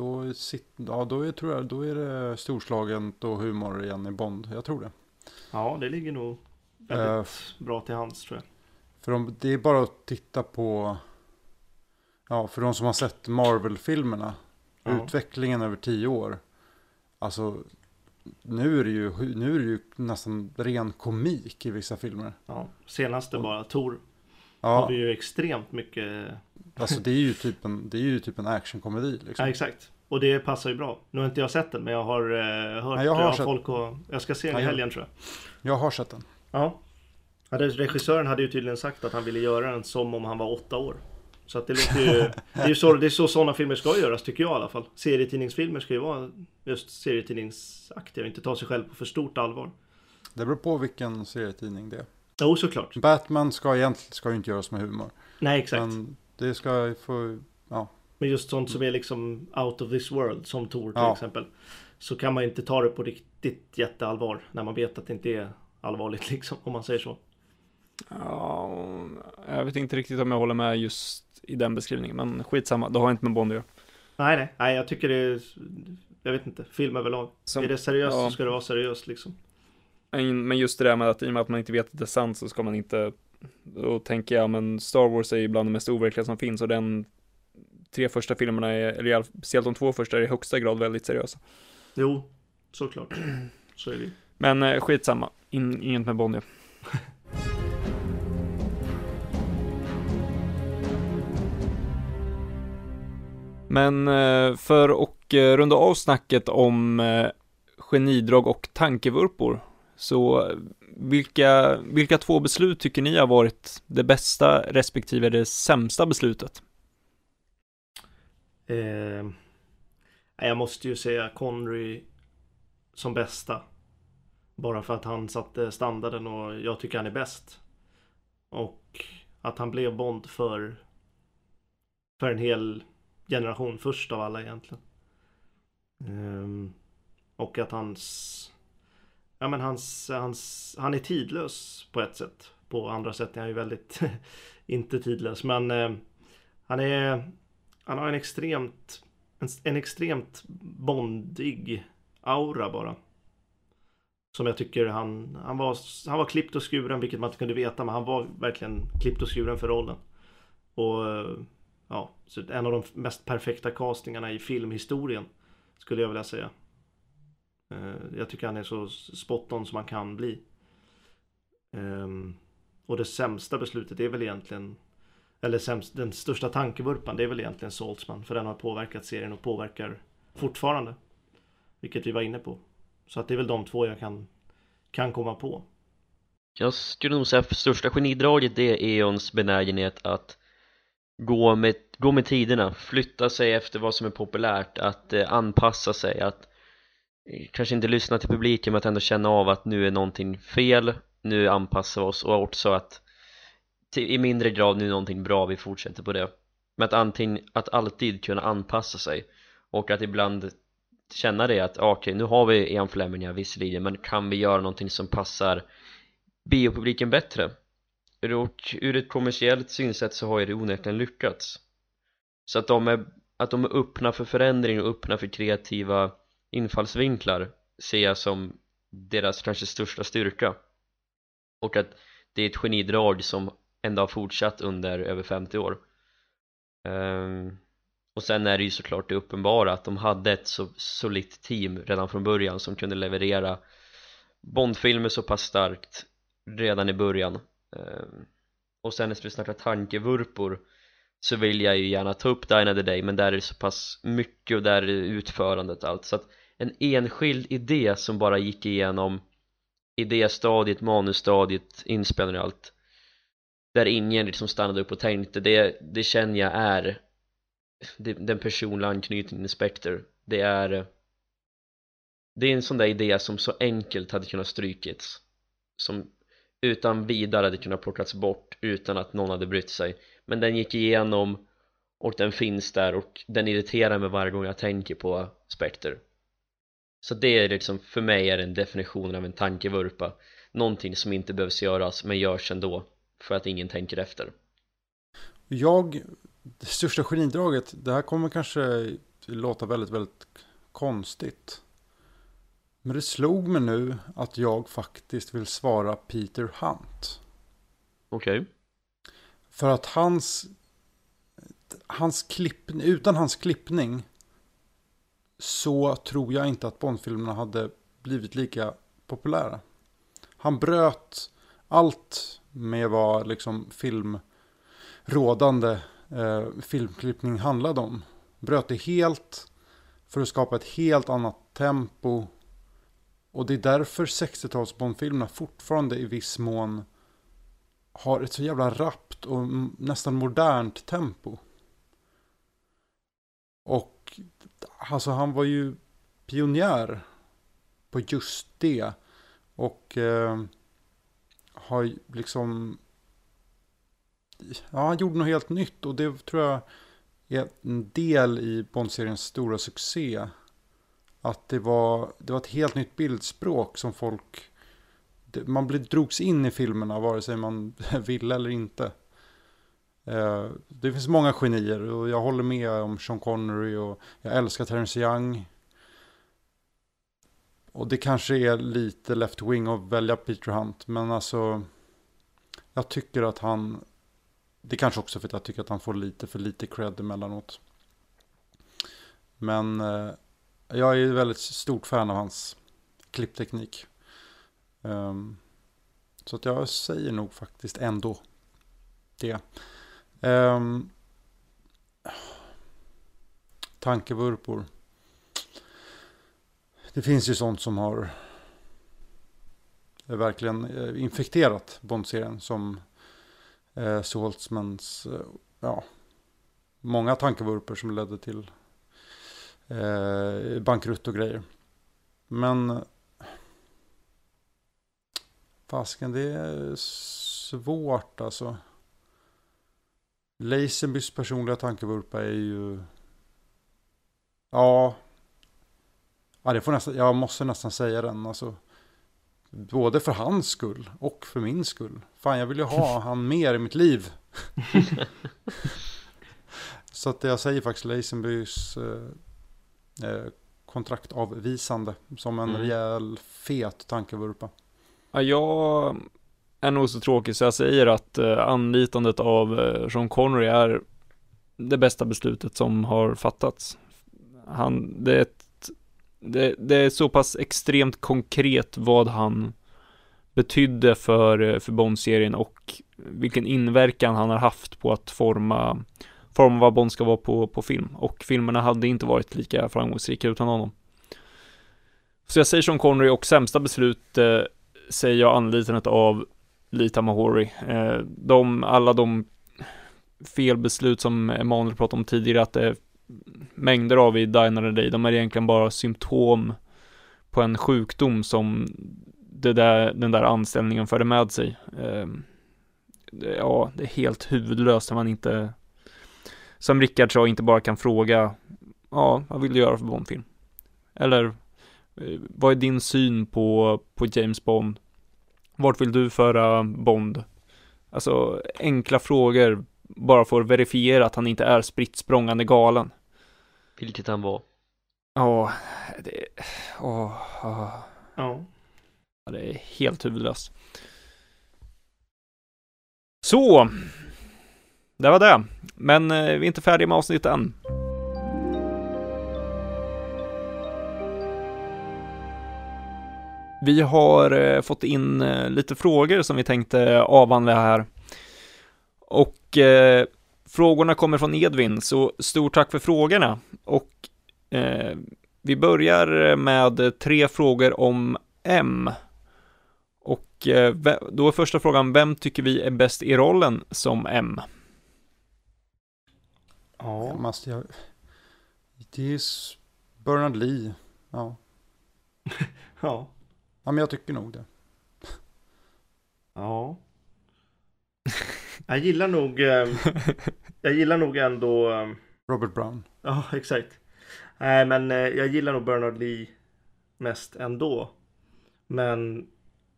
C: Då, sit, ja, då, är, tror jag, då är det storslaget och humor igen i Bond. Jag tror det.
B: Ja, det ligger nog väldigt
C: Eh,
B: bra till hands tror jag.
C: För om, det är bara att titta på, ja, för de som har sett Marvel-filmerna,
B: Ja.
C: utvecklingen över tio år. Alltså, nu är, det ju, nu är det ju nästan ren komik i vissa filmer.
B: Ja, senaste bara, Tor har
C: Ja,
B: vi ju extremt mycket.
C: Alltså det är ju typ en, det är ju typ en actionkomedi
B: Ja,
C: liksom.
B: exakt. Och det passar ju bra. Nu har inte jag sett den, men jag har eh, hört
C: Nej, jag har
B: av
C: sett-
B: folk och jag ska se den
C: Ja,
B: i helgen tror jag.
C: Jag har sett den.
B: Ja. ja regissören hade ju tydligen sagt att han ville göra den som om han var åtta år. Så att det låter ju... [laughs] det är ju så, det är så sådana filmer ska göras tycker jag i alla fall. Serietidningsfilmer ska ju vara just serietidningsaktiga och inte ta sig själv på för stort allvar.
C: Det beror på vilken serietidning det är.
B: Jo, såklart.
C: Batman ska egentligen ska ju inte göras med humor.
B: Nej, exakt.
C: Men det ska få, ja.
B: Men just sånt som är liksom out of this world, som Tor till
C: Ja.
B: exempel. Så kan man inte ta det på riktigt jätteallvar när man vet att det inte är allvarligt [laughs] liksom, om man säger så.
A: Ja, jag vet inte riktigt om jag håller med just i den beskrivningen, men skitsamma, det har inte med Bond att göra.
B: Nej, nej, nej, jag tycker det är... Jag vet inte, film överlag.
A: Som-
B: är det seriöst
A: ja.
B: så ska det vara seriöst liksom.
A: Men men just det där med att i och med att man inte vet att det är sant så ska man inte, då tänker jag, men Star Wars är ju bland det mest overkliga som finns och den tre första filmerna är, eller speciellt de två första är i högsta grad väldigt seriösa.
B: Jo, såklart. Så är det.
A: Men eh, skitsamma, In, inget med ja. [laughs] Men eh, för att eh, runda av snacket om eh, genidrag och tankevurpor så vilka, vilka två beslut tycker ni har varit det bästa respektive det sämsta beslutet?
B: Eh, jag måste ju säga Conry som bästa. Bara för att han satte standarden och jag tycker han är bäst. Och att han blev Bond för, för en hel generation först av alla egentligen. Eh, och att hans... Ja men hans, hans... Han är tidlös på ett sätt. På andra sätt är han ju väldigt [laughs] inte tidlös. Men eh, han är... Han har en extremt... En, en extremt bondig aura bara. Som jag tycker han... Han var, han var klippt och skuren, vilket man inte kunde veta. Men han var verkligen klippt och skuren för rollen. Och... Eh, ja, så en av de mest perfekta castingarna i filmhistorien. Skulle jag vilja säga. Eh, jag tycker han är så spot on som man kan bli. Ehm, och det sämsta beslutet är väl egentligen eller sämst, den största tankevurpan det är väl egentligen Saltzman för den har påverkat serien och påverkar fortfarande. Vilket vi var inne på. Så att det är väl de två jag kan, kan komma på.
D: Jag skulle nog säga att största genidraget det är Eons benägenhet att gå med, gå med tiderna, flytta sig efter vad som är populärt, att eh, anpassa sig, att kanske inte lyssna till publiken men att ändå känna av att nu är någonting fel, nu anpassar vi oss och också att till, i mindre grad nu är någonting bra, vi fortsätter på det. Men att, antingen, att alltid kunna anpassa sig och att ibland känna det att okej, okej nu har vi en Fleming här visserligen men kan vi göra någonting som passar biopubliken bättre? Och ur ett kommersiellt synsätt så har ju det onekligen lyckats. Så att de är, att de är öppna för förändring och öppna för kreativa infallsvinklar ser jag som deras kanske största styrka. Och att det är ett genidrag som ändå har fortsatt under över 50 år. Um, och sen är det ju såklart det uppenbara att de hade ett så solitt team redan från början som kunde leverera Bondfilmer så pass starkt redan i början. Um, och sen när vi snackar tankevurpor så vill jag ju gärna ta upp Dine of the Day men där är det så pass mycket och där är det utförandet allt. Så att en enskild idé som bara gick igenom idéstadiet, manusstadiet, inspelning och allt. Där ingen liksom stannade upp och tänkte. Det, det känner jag är det, den personliga anknytningen till Spectre. Det är det är en sån där idé som så enkelt hade kunnat strykits. Som utan vidare hade kunnat plockats bort utan att någon hade brytt sig. Men den gick igenom och den finns där och den irriterar mig varje gång jag tänker på Spectre så det är liksom, för mig är det en definition av en tankevurpa någonting som inte behövs göras men görs ändå för att ingen tänker efter
C: Jag, det största genidraget, det här kommer kanske låta väldigt, väldigt konstigt. Men det slog mig nu att jag faktiskt vill svara Peter Hunt.
D: Okej.
C: För att hans, hans klipp, utan hans klippning så tror jag inte att Bondfilmerna hade blivit lika populära. Han bröt allt med vad liksom filmrådande eh, filmklippning handlade om. Bröt det helt för att skapa ett helt annat tempo. Och det är därför 60-tals Bondfilmerna fortfarande i viss mån har ett så jävla rappt och nästan modernt tempo. Och alltså han var ju pionjär på just det. Och eh, har liksom... Ja, han gjorde något helt nytt och det tror jag är en del i Bond-seriens stora succé. Att det var, det var ett helt nytt bildspråk som folk... det- Man drogs in i filmerna vare sig man [laughs] ville eller inte. Eh, Det finns många genier och jag håller med om Sean Connery och jag älskar Terence Young. Och det kanske är lite left wing att välja Peter Hunt. Men alltså. Jag tycker att han. Det kanske också för att jag tycker att han får lite för lite cred emellanåt. Men eh, jag är ju väldigt stort fan av hans klippteknik. Ehm, så att jag säger nog faktiskt ändå det. Um, tankevurpor. Det finns ju sånt som har eh, verkligen eh, infekterat Bond-serien som eh, Saltzmans, eh, ja, många tankevurpor som ledde till eh, bankrutt och grejer. Men fasken, det är svårt alltså. Lazenbys personliga tankevurpa är ju... Ja. Ja, det får nästan, jag måste nästan säga den. Alltså, både för hans skull och för min skull. Fan, jag vill ju ha [laughs] han mer i mitt liv. Så att jag säger faktiskt Lazenbys eh, eh, kontraktavvisande som en
D: Mm.
C: rejäl fet tankevurpa.
A: Ja, jag är nog så tråkig så jag säger att eh, anlitandet av eh, Sean Connery är det bästa beslutet som har fattats. Han, det är, ett, det, det är så pass extremt konkret vad han betydde för, eh, för Bond-serien och vilken inverkan han har haft på att forma, forma vad Bond ska vara på, på film. Och filmerna hade inte varit lika framgångsrika utan honom. Så jag säger Sean Connery och sämsta beslut eh, säger jag anlitandet av Lita Mahori. Eh, de, alla de felbeslut som Emanuel pratade om tidigare, att det är mängder av i Dinah Day, de är egentligen bara symptom på en sjukdom som det där, den där anställningen förde med sig. Eh, ja, det är helt huvudlöst när man inte, som Rickard sa, inte bara kan fråga, ja, vad vill du göra för Bondfilm? Eller, vad är din syn på, på James Bond? Vart vill du föra Bond? Alltså enkla frågor bara för att verifiera att han inte är spritt språngande galen.
D: Vilket han var.
A: Ja, det, åh, åh,
B: Ja.
A: ja, det är helt huvudlöst. Så, det var det. Men eh, vi är inte färdiga med avsnittet än. Vi har eh, fått in eh, lite frågor som vi tänkte avhandla här. Och eh, frågorna kommer från Edvin, så stort tack för frågorna. Och eh, vi börjar med tre frågor om M. Och eh, då är första frågan, vem tycker vi är bäst i rollen som M?
B: Ja.
C: måste jag... Det är Bernard Lee. Ja. [laughs]
B: Ja.
C: Ja, men jag tycker nog det.
B: Ja. Jag gillar nog, eh, jag gillar nog ändå, eh,
C: Robert Brown.
B: ja exakt. Nej men eh, jag gillar nog Bernard Lee mest ändå. Men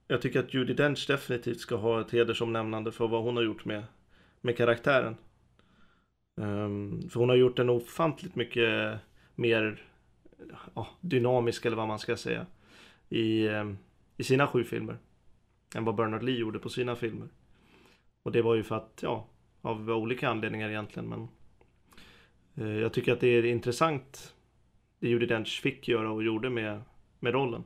B: jag tycker att Judi Dench definitivt ska ha ett hedersomnämnande för vad hon har gjort med, med karaktären. Ehm, för hon har gjort en ofantligt mycket mer ja, dynamisk eller vad man ska säga i, ehm, i sina sju filmer än vad Bernard Lee gjorde på sina filmer. Och det var ju för att, ja, av olika anledningar egentligen men eh, jag tycker att det är intressant det Judi Dench fick göra och gjorde med, med rollen.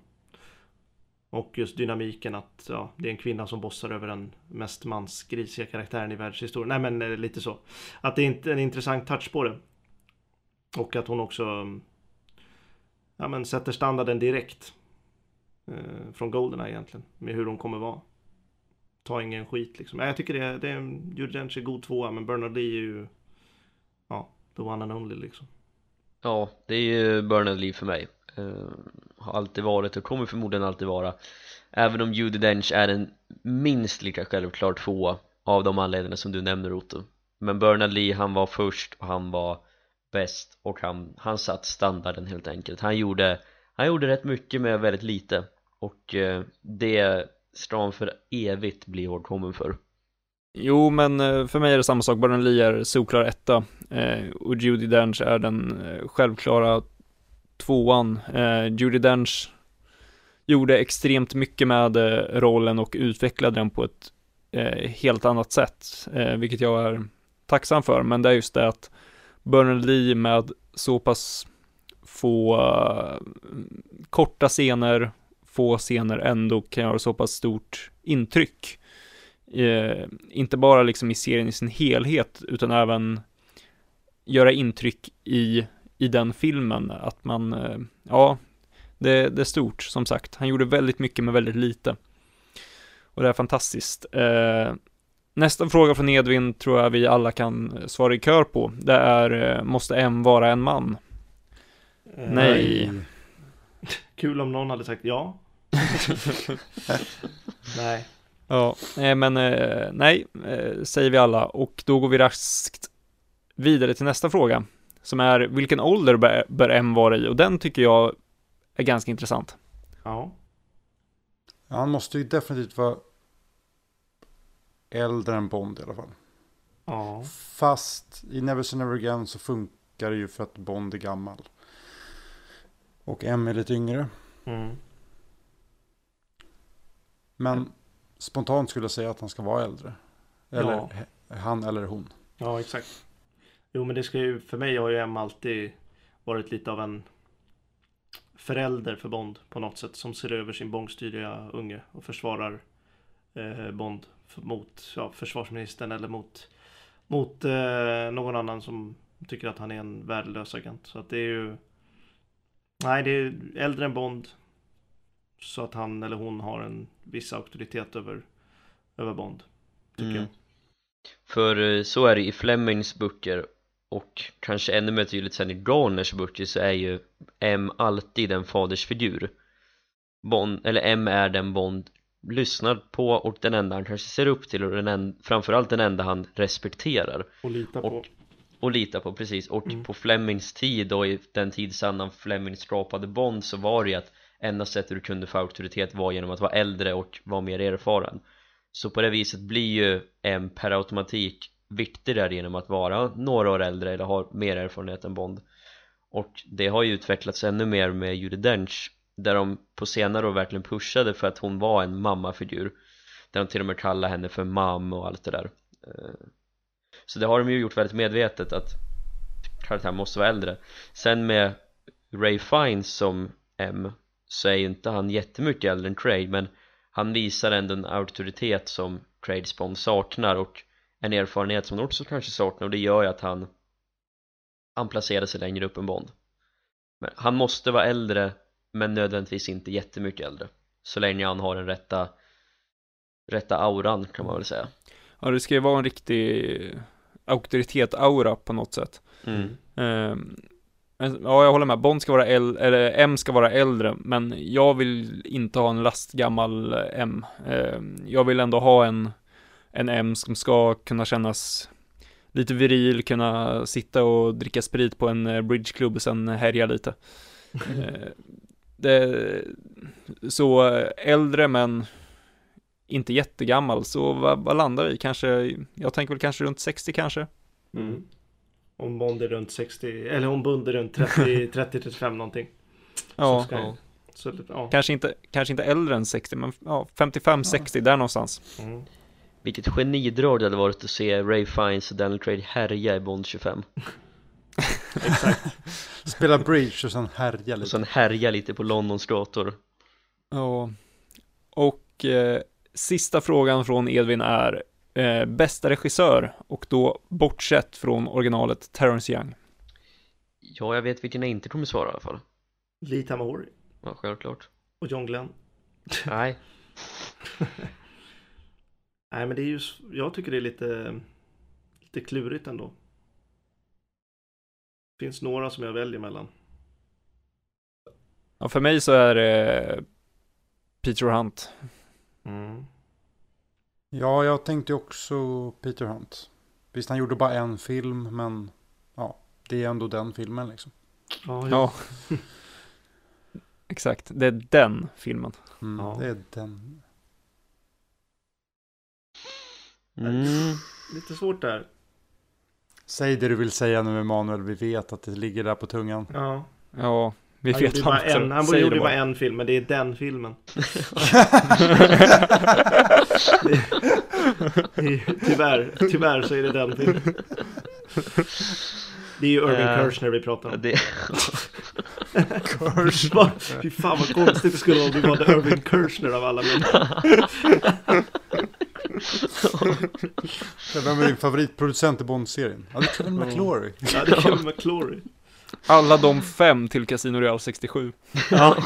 B: Och just dynamiken att ja, det är en kvinna som bossar över den mest mansgrisiga karaktären i världshistorien. Nej men eh, lite så. Att det är en intressant touch på det. Och att hon också mm, ja, men sätter standarden direkt. Eh, från Goldeneye egentligen. Med hur hon kommer vara. Ta ingen skit liksom. Jag tycker det, det är en Judi Dench är god tvåa men Bernard Lee är ju ja, the one and only liksom.
D: Ja, det är ju Bernard Lee för mig uh, Har alltid varit och kommer förmodligen alltid vara Även om Judi Dench är en minst lika självklar tvåa Av de anledningarna som du nämner Otto Men Bernard Lee han var först och han var bäst och han, han satt standarden helt enkelt Han gjorde, han gjorde rätt mycket med väldigt lite och eh, det ska han för evigt bli ihågkommen för
A: Jo, men eh, för mig är det samma sak. Bernard Lee är solklar etta eh, och Judi Dench är den eh, självklara tvåan. Eh, Judi Dench gjorde extremt mycket med rollen och utvecklade den på ett eh, helt annat sätt, vilket jag är tacksam för. Men det är just det att Bernard Lee med så pass få korta scener, få scener ändå kan göra så pass stort intryck eh, inte bara liksom i serien i sin helhet, utan även göra intryck i, i den filmen, att man, eh, ja, det, det är stort, som sagt. Han gjorde väldigt mycket med väldigt lite. Och det är fantastiskt. Eh, nästa fråga från Edvin tror jag vi alla kan svara i kör på. Det är, eh, måste M vara en man?
B: Eh,
A: Nej.
B: Kul om någon hade sagt ja. [laughs] Nej.
A: Ja, men eh, nej, eh, säger vi alla. Och då går vi raskt vidare till nästa fråga. Som är, vilken ålder bör, bör M vara i? Och den tycker jag är ganska intressant.
B: Ja.
C: Han måste ju definitivt vara äldre än Bond i alla fall.
B: Ja.
C: Fast i Never Say Never Again så funkar det ju för att Bond är gammal. Och M är lite yngre.
B: Mm.
C: Men spontant skulle jag säga att han ska vara äldre. Eller ja. han eller hon.
B: Ja, exakt. Jo, men det ska ju, för mig har ju Emma alltid varit lite av en förälder för Bond på något sätt som ser över sin bångstyriga unge och försvarar eh, Bond mot ja, försvarsministern eller mot, mot eh, någon annan som tycker att han är en värdelös agent. Så att det är ju Nej, det är äldre än Bond så att han eller hon har en viss auktoritet över, över Bond. Tycker mm. jag.
D: För eh, så är det i Flemings böcker och kanske ännu mer tydligt sen i Garners böcker så är ju M alltid en fadersfigur Bond, eller M är den Bond lyssnar på och den enda han kanske ser upp till och den en, framförallt den enda han respekterar
B: och litar på och,
D: och litar på, precis och mm. på Flemings tid och i den tidsandan Fleming skapade Bond så var det ju att enda sättet du kunde få auktoritet var genom att vara äldre och vara mer erfaren. Så på det viset blir ju en per automatik viktigare genom att vara några år äldre eller ha mer erfarenhet än Bond. Och det har ju utvecklats ännu mer med Judi Dench där de på senare år verkligen pushade för att hon var en mammafigur. Där de till och med kallade henne för mam och allt det där. Eh, så det har de ju gjort väldigt medvetet att karaktären måste vara äldre. Sen med Ray Fiennes som M så är ju inte han jättemycket äldre än Craig men han visar ändå en auktoritet som Craig Bond saknar och en erfarenhet som han också kanske saknar och det gör ju att han han placerar sig längre upp än Bond. Men han måste vara äldre men nödvändigtvis inte jättemycket äldre så länge han har den rätta rätta auran kan man väl säga.
A: Ja det ska ju vara en riktig auktoritet-aura på något sätt.
D: Mm.
A: um, Ja, jag håller med. Bond ska vara äldre, eller M ska vara äldre, men jag vill inte ha en lastgammal M. Ehm, jag vill ändå ha en, en M som ska kunna kännas lite viril, kunna sitta och dricka sprit på en eh, bridgeklubb och sen härja lite. [laughs] Det, så äldre men inte jättegammal, så vad, vad landar vi? Kanske, jag tänker väl kanske runt 60 kanske?
B: Mm. Om Bond är runt 60, eller om Bond är runt 30-35 [laughs] någonting.
A: Ja,
D: ja.
B: Så, ja.
A: kanske inte, kanske inte äldre än 60, men ja, 55-60, där någonstans.
B: Mm.
D: Vilket genidrag det hade varit att se Ray Fiennes och Daniel Craig härja i Bond 25 [laughs]
C: Spela bridge och sen härja
D: Och
C: lite.
D: sen härja lite på Londons gator
A: Ja. Och eh, sista frågan från Edvin är eh, bästa regissör och då bortsett från originalet Terrence Young.
D: Ja, jag vet vilken jag inte kommer svara i alla fall
B: Lee Tamahori
D: Ja, självklart
B: och John Glenn. [laughs]
D: Nej,
B: Nej men det är ju, jag tycker det är lite, lite klurigt ändå. Det finns några som jag väljer mellan.
A: Ja, för mig så är det Peter Hunt.
B: Mm.
C: Ja, jag tänkte också Peter Hunt. Visst, han gjorde bara en film, men ja, det är ändå den filmen liksom.
B: Ja,
A: Ja. [laughs] Exakt, det är den filmen.
C: Mm,
B: Ja.
C: Det är den.
D: mm.
B: Lite svårt där.
C: Säg det du vill säga nu Emanuel, vi vet att det ligger där på tungan.
B: Ja.
A: Ja, vi
B: Han
A: vet
B: gjorde en, han gjorde bara
A: bara.
B: en film, men det är den filmen. [laughs] Tyvärr, tyvärr så är det den filmen. Det är ju Irving
D: Eh,
B: Kershner vi pratar om.
D: det,
B: Vad- Fy fan vad konstigt det skulle vara om vi valde Irving Kershner av alla människor.
C: Vem är din favoritproducent i Bond-serien? Ja, det är Kevin McClory.
B: Ja, det är Kevin McClory.
A: Alla de fem till Casino Real 67.
B: Ja,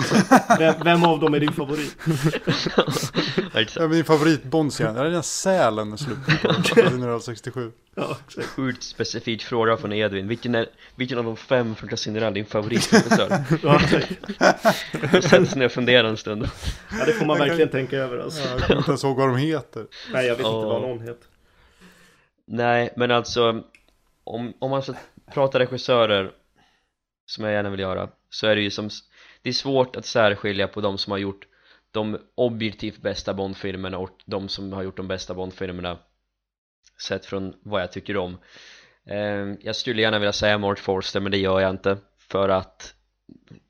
B: vem, vem av dem är din favorit? [laughs]
C: är din favorit? Ja, det är den sälen i slutet på Casino Royale 67.
B: Ja, exakt.
D: sjukt specifik fråga från Edvin Vilken, är, vilken av de fem från Casino Royale är din favoritregissör? [laughs]
B: Ja.
D: Sätter sig ner och funderar en stund
B: ja, det får man verkligen tänka över alltså.
C: Ja, jag kommer inte ens ihåg vad de heter.
B: Nej, jag vet inte
D: Ja.
B: vad någon heter.
D: Nej, men alltså om, om man ska prata regissörer som jag gärna vill göra så är det ju som det är svårt att särskilja på de som har gjort de objektivt bästa Bondfilmerna och de som har gjort de bästa Bondfilmerna sett från vad jag tycker om. Ehm, jag skulle gärna vilja säga Mark Forster men det gör jag inte för att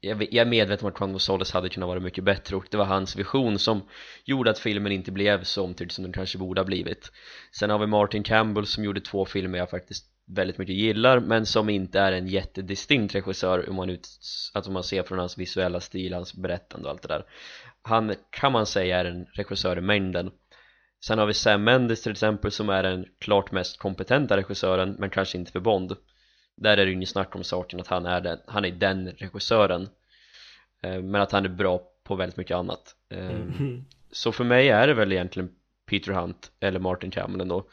D: jag jag är medveten om att Juan Gonzales hade kunnat vara mycket bättre och det var hans vision som gjorde att filmen inte blev så omtyckt som den kanske borde ha blivit. Sen har vi Martin Campbell som gjorde två filmer jag faktiskt väldigt mycket gillar men som inte är en jättedistinkt regissör om man, ut, att om man ser från hans visuella stil, hans berättande och allt det där. Han kan man säga är en regissör i mängden. Sen har vi Sam Mendes till exempel som är den klart mest kompetenta regissören men kanske inte för Bond. Där är det ju inget snack om saken att han är den, han är den regissören. Eh, Men att han är bra på väldigt mycket annat. Eh,
B: Mm. [laughs]
D: så för mig är det väl egentligen Peter Hunt eller Martin Cameron då.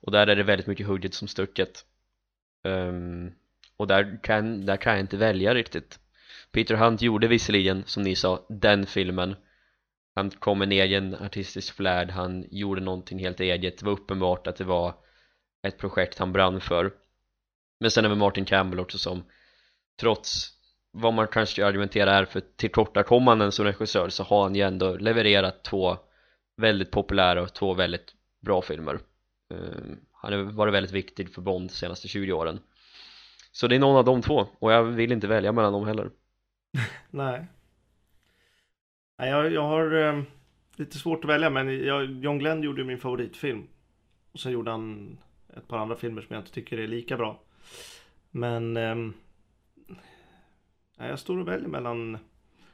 D: Och där är det väldigt mycket hugget som stucket Um, och där kan, där kan jag inte välja riktigt. Peter Hunt gjorde visserligen som ni sa den filmen. Han kom med en egen artistisk flärd. Han gjorde någonting helt eget. Det var uppenbart att det var ett projekt han brann för. Men sen är vi Martin Campbell också som trots vad man kanske argumenterar är för tillkortakommanden som regissör så har han ju ändå levererat två väldigt populära och två väldigt bra filmer. Ehm, han har varit väldigt viktig för Bond de senaste 20 åren så det är någon av de två och jag vill inte välja mellan dem heller [laughs]
B: Nej. Nej, jag, jag har eh, lite svårt att välja, men jag, John Glenn gjorde ju min favoritfilm. Och sen gjorde han ett par andra filmer som jag inte tycker är lika bra. Men eh, jag står och väljer mellan...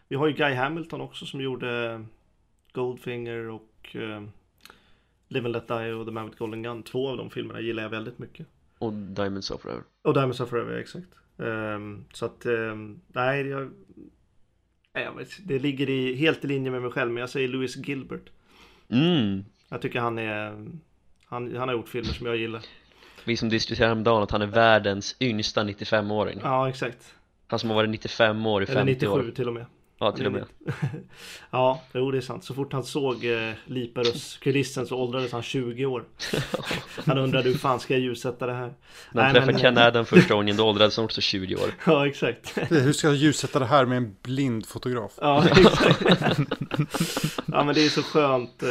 B: Vi har ju Guy Hamilton också som gjorde Goldfinger och eh, Live and Let Die och The Man with Golden Gun. Två av de filmerna gillar jag väldigt mycket.
D: och Diamonds of Forever
B: Och Diamonds Are Forever, exakt. Ehm, så att, ehm, nej, jag, nej, jag vet, det ligger i, helt i linje med mig själv, men jag säger Louis Gilbert.
D: mm.
B: Jag tycker han är, han, han har gjort filmer som jag gillar.
D: vi som diskuterade häromdagen att han är världens yngsta 95-åring
B: Ja, exakt.
D: han som har varit 95 år i
B: Eller
D: 50
B: 97
D: år
B: till och med.
D: Ja till och med [laughs]
B: ja, jo det är sant. Så fort han såg eh, Liparus-kulissen så åldrades han 20 år. [laughs] Han undrade hur fan ska jag ljussätta det här?
D: när han träffade
B: men-
D: Ken Adam första [laughs] gången då åldrades han också 20 år
B: Ja, exakt.
C: Hur ska jag ljussätta det här med en blind fotograf?
B: Ja, exakt. ja, men det är så skönt. eh,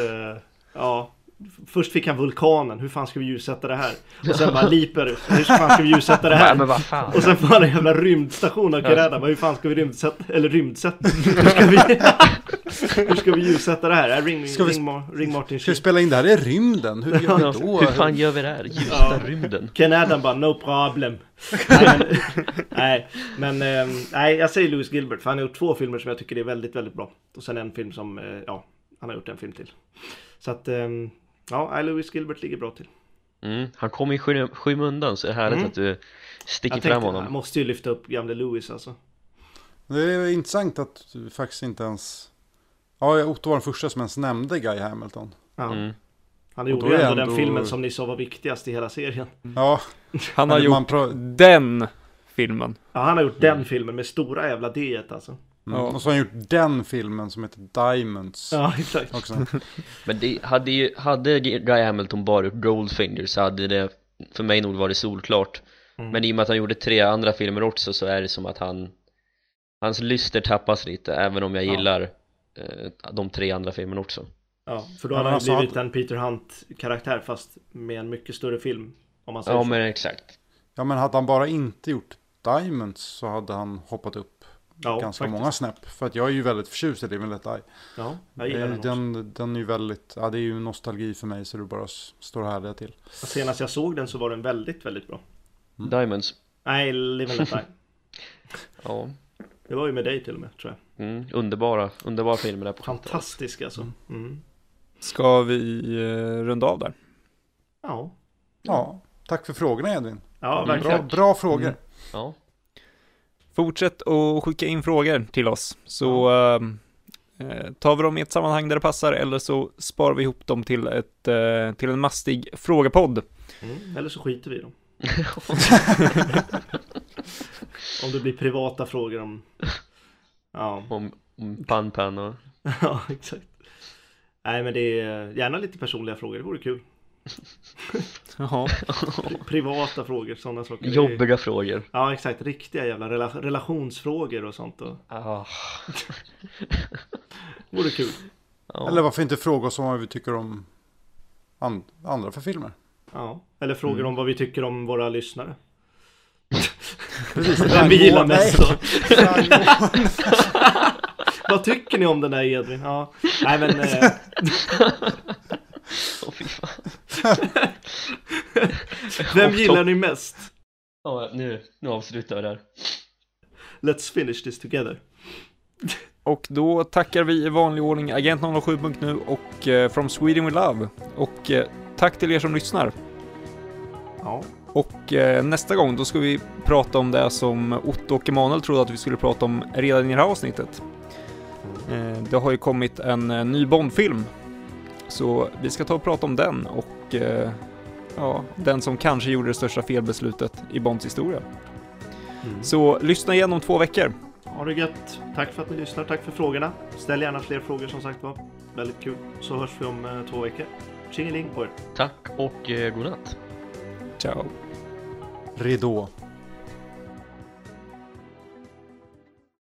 B: Ja, Först fick han vulkanen, hur fan ska vi ljussätta det här? Och sen bara [laughs] Liperus, hur fan ska vi ljussätta det
D: Nej
B: här?
D: men vad fan
B: Och sen får han en jävla rymdstation av Kerada, hur fan ska vi rymdsätta, eller rymdsätta? Hur ska vi, [laughs] hur ska vi ljussätta det här? Äh, Ring,
C: Ska vi-
B: ring, ring, Martin
C: Ska vi spela in det här i rymden? Hur gör vi då?
D: Hur fan gör vi det här? Ljusa
B: Ja.
D: rymden
B: Ken Adam bara no problem. [laughs] nej, men, nej, men ehm, nej, jag säger Louis Gilbert för han har gjort två filmer som jag tycker är väldigt, väldigt bra. Och sen en film som, eh, ja, han har gjort en film till. Så att, ehm, ja, Louis Gilbert ligger bra till.
D: mm. Han kommer i sky skymundan så det är härligt
B: Mm.
D: att du sticker
B: Jag
D: fram
B: tänkte,
D: honom
B: jag måste ju lyfta upp gamle Louis alltså.
C: Det är intressant att du faktiskt inte ens... Ja, Otto var den första som ens nämnde Guy Hamilton.
B: Ja.
D: mm.
B: Han gjorde ju
C: är
B: ändå den
C: ändå-
B: filmen som ni sa var viktigast i hela serien.
C: Ja,
A: Han har gjort den filmen.
B: Ja, han har gjort den filmen med stora jävla D alltså.
C: Mm.
A: Ja.
C: Och så har han gjort den filmen som heter Diamonds.
B: Ja, exakt.
C: Också. [laughs]
D: Men det hade ju, hade Guy Hamilton bara gjort Goldfinger så hade det för mig nog varit solklart
B: Mm.
D: Men i och med att han gjorde tre andra filmer också så är det som att han Hans lyster tappas lite även om jag
B: Ja.
D: gillar eh, de tre andra filmerna också
B: Ja, för då hade han
C: alltså,
B: blivit
C: hade-
B: en Peter Hunt-karaktär fast med en mycket större film. Om man säger
D: Ja
B: så.
D: men exakt
C: Ja, men hade han bara inte gjort Diamonds så hade han hoppat upp
B: ja,
C: ganska
B: faktiskt.
C: många snäpp. För att jag är ju väldigt förtjust i Live and Let Die.
B: Ja, jag gillar den,
C: Eh,
B: också.
C: den, den är ju väldigt, ja det är ju nostalgi för mig så det bara står härliga till.
B: Senast jag såg den så var den väldigt, väldigt bra.
D: Diamonds
B: Nej, Live and Let Die. [laughs]
D: Ja
B: Det var ju med dig till och med, tror jag.
D: mm, Underbara, underbara filmer där på.
B: Fantastisk alltså. Mm.
A: Ska vi eh, runda av där?
B: Ja,
C: Ja, tack för frågorna Edvin.
B: ja
D: Mm,
B: verkligen.
C: Bra, bra frågor.
A: Mm.
D: Ja,
A: Fortsätt att skicka in frågor till oss, så ehm, eh, tar vi dem i ett sammanhang där det passar, eller så sparar vi ihop dem till, ett, eh, till en mastig frågepodd.
B: Mm. Eller så skiter vi i dem. [laughs] Om det blir privata frågor om... Ja,
D: om, om Pan-Pan och [laughs]
B: ja exakt. Nej men det är gärna lite personliga frågor, det vore kul. [laughs]
A: Jaha.
B: Pri- Privata frågor, sådana saker.
D: Jobbiga frågor
B: Ja exakt, riktiga jävla rela- relationsfrågor och sånt. Och...
D: ah, [laughs]
B: Vore kul.
D: ja.
C: Eller varför inte fråga oss om vad vi tycker om an- andra för filmer?
B: Ja. Eller frågor om vad vi tycker om våra lyssnare.
C: Precis,
B: Vem vi gillar mest då. Vad tycker ni om den där Edvin? Ja. Nej men... Eh, [laughs]
D: Åh, fy fan. [laughs]
B: vem gillar ni mest?
D: Ja, nu, nu avslutar vi där
B: Let's finish this together.
A: Och då tackar vi i vanlig ordning Agent 007.nu och eh, From Sweden with Love. Och eh, tack till er som lyssnar.
B: Ja.
A: Och eh, nästa gång då ska vi prata om det som Otto och Emanuel trodde att vi skulle prata om redan i det här avsnittet. Eh, det har ju kommit en eh, ny Bondfilm. Så vi ska ta och prata om den och eh, ja, den som kanske gjorde det största felbeslutet i Bonds historia.
B: Mm.
A: Så lyssna igen om två veckor.
B: Ha det gött. Tack för att ni lyssnar. Tack för frågorna. Ställ gärna fler frågor som sagt var. Väldigt kul. Så hörs vi om eh, två veckor. Tjingeling på er.
D: Tack och eh, godnatt
A: Ciao.
C: Ridå.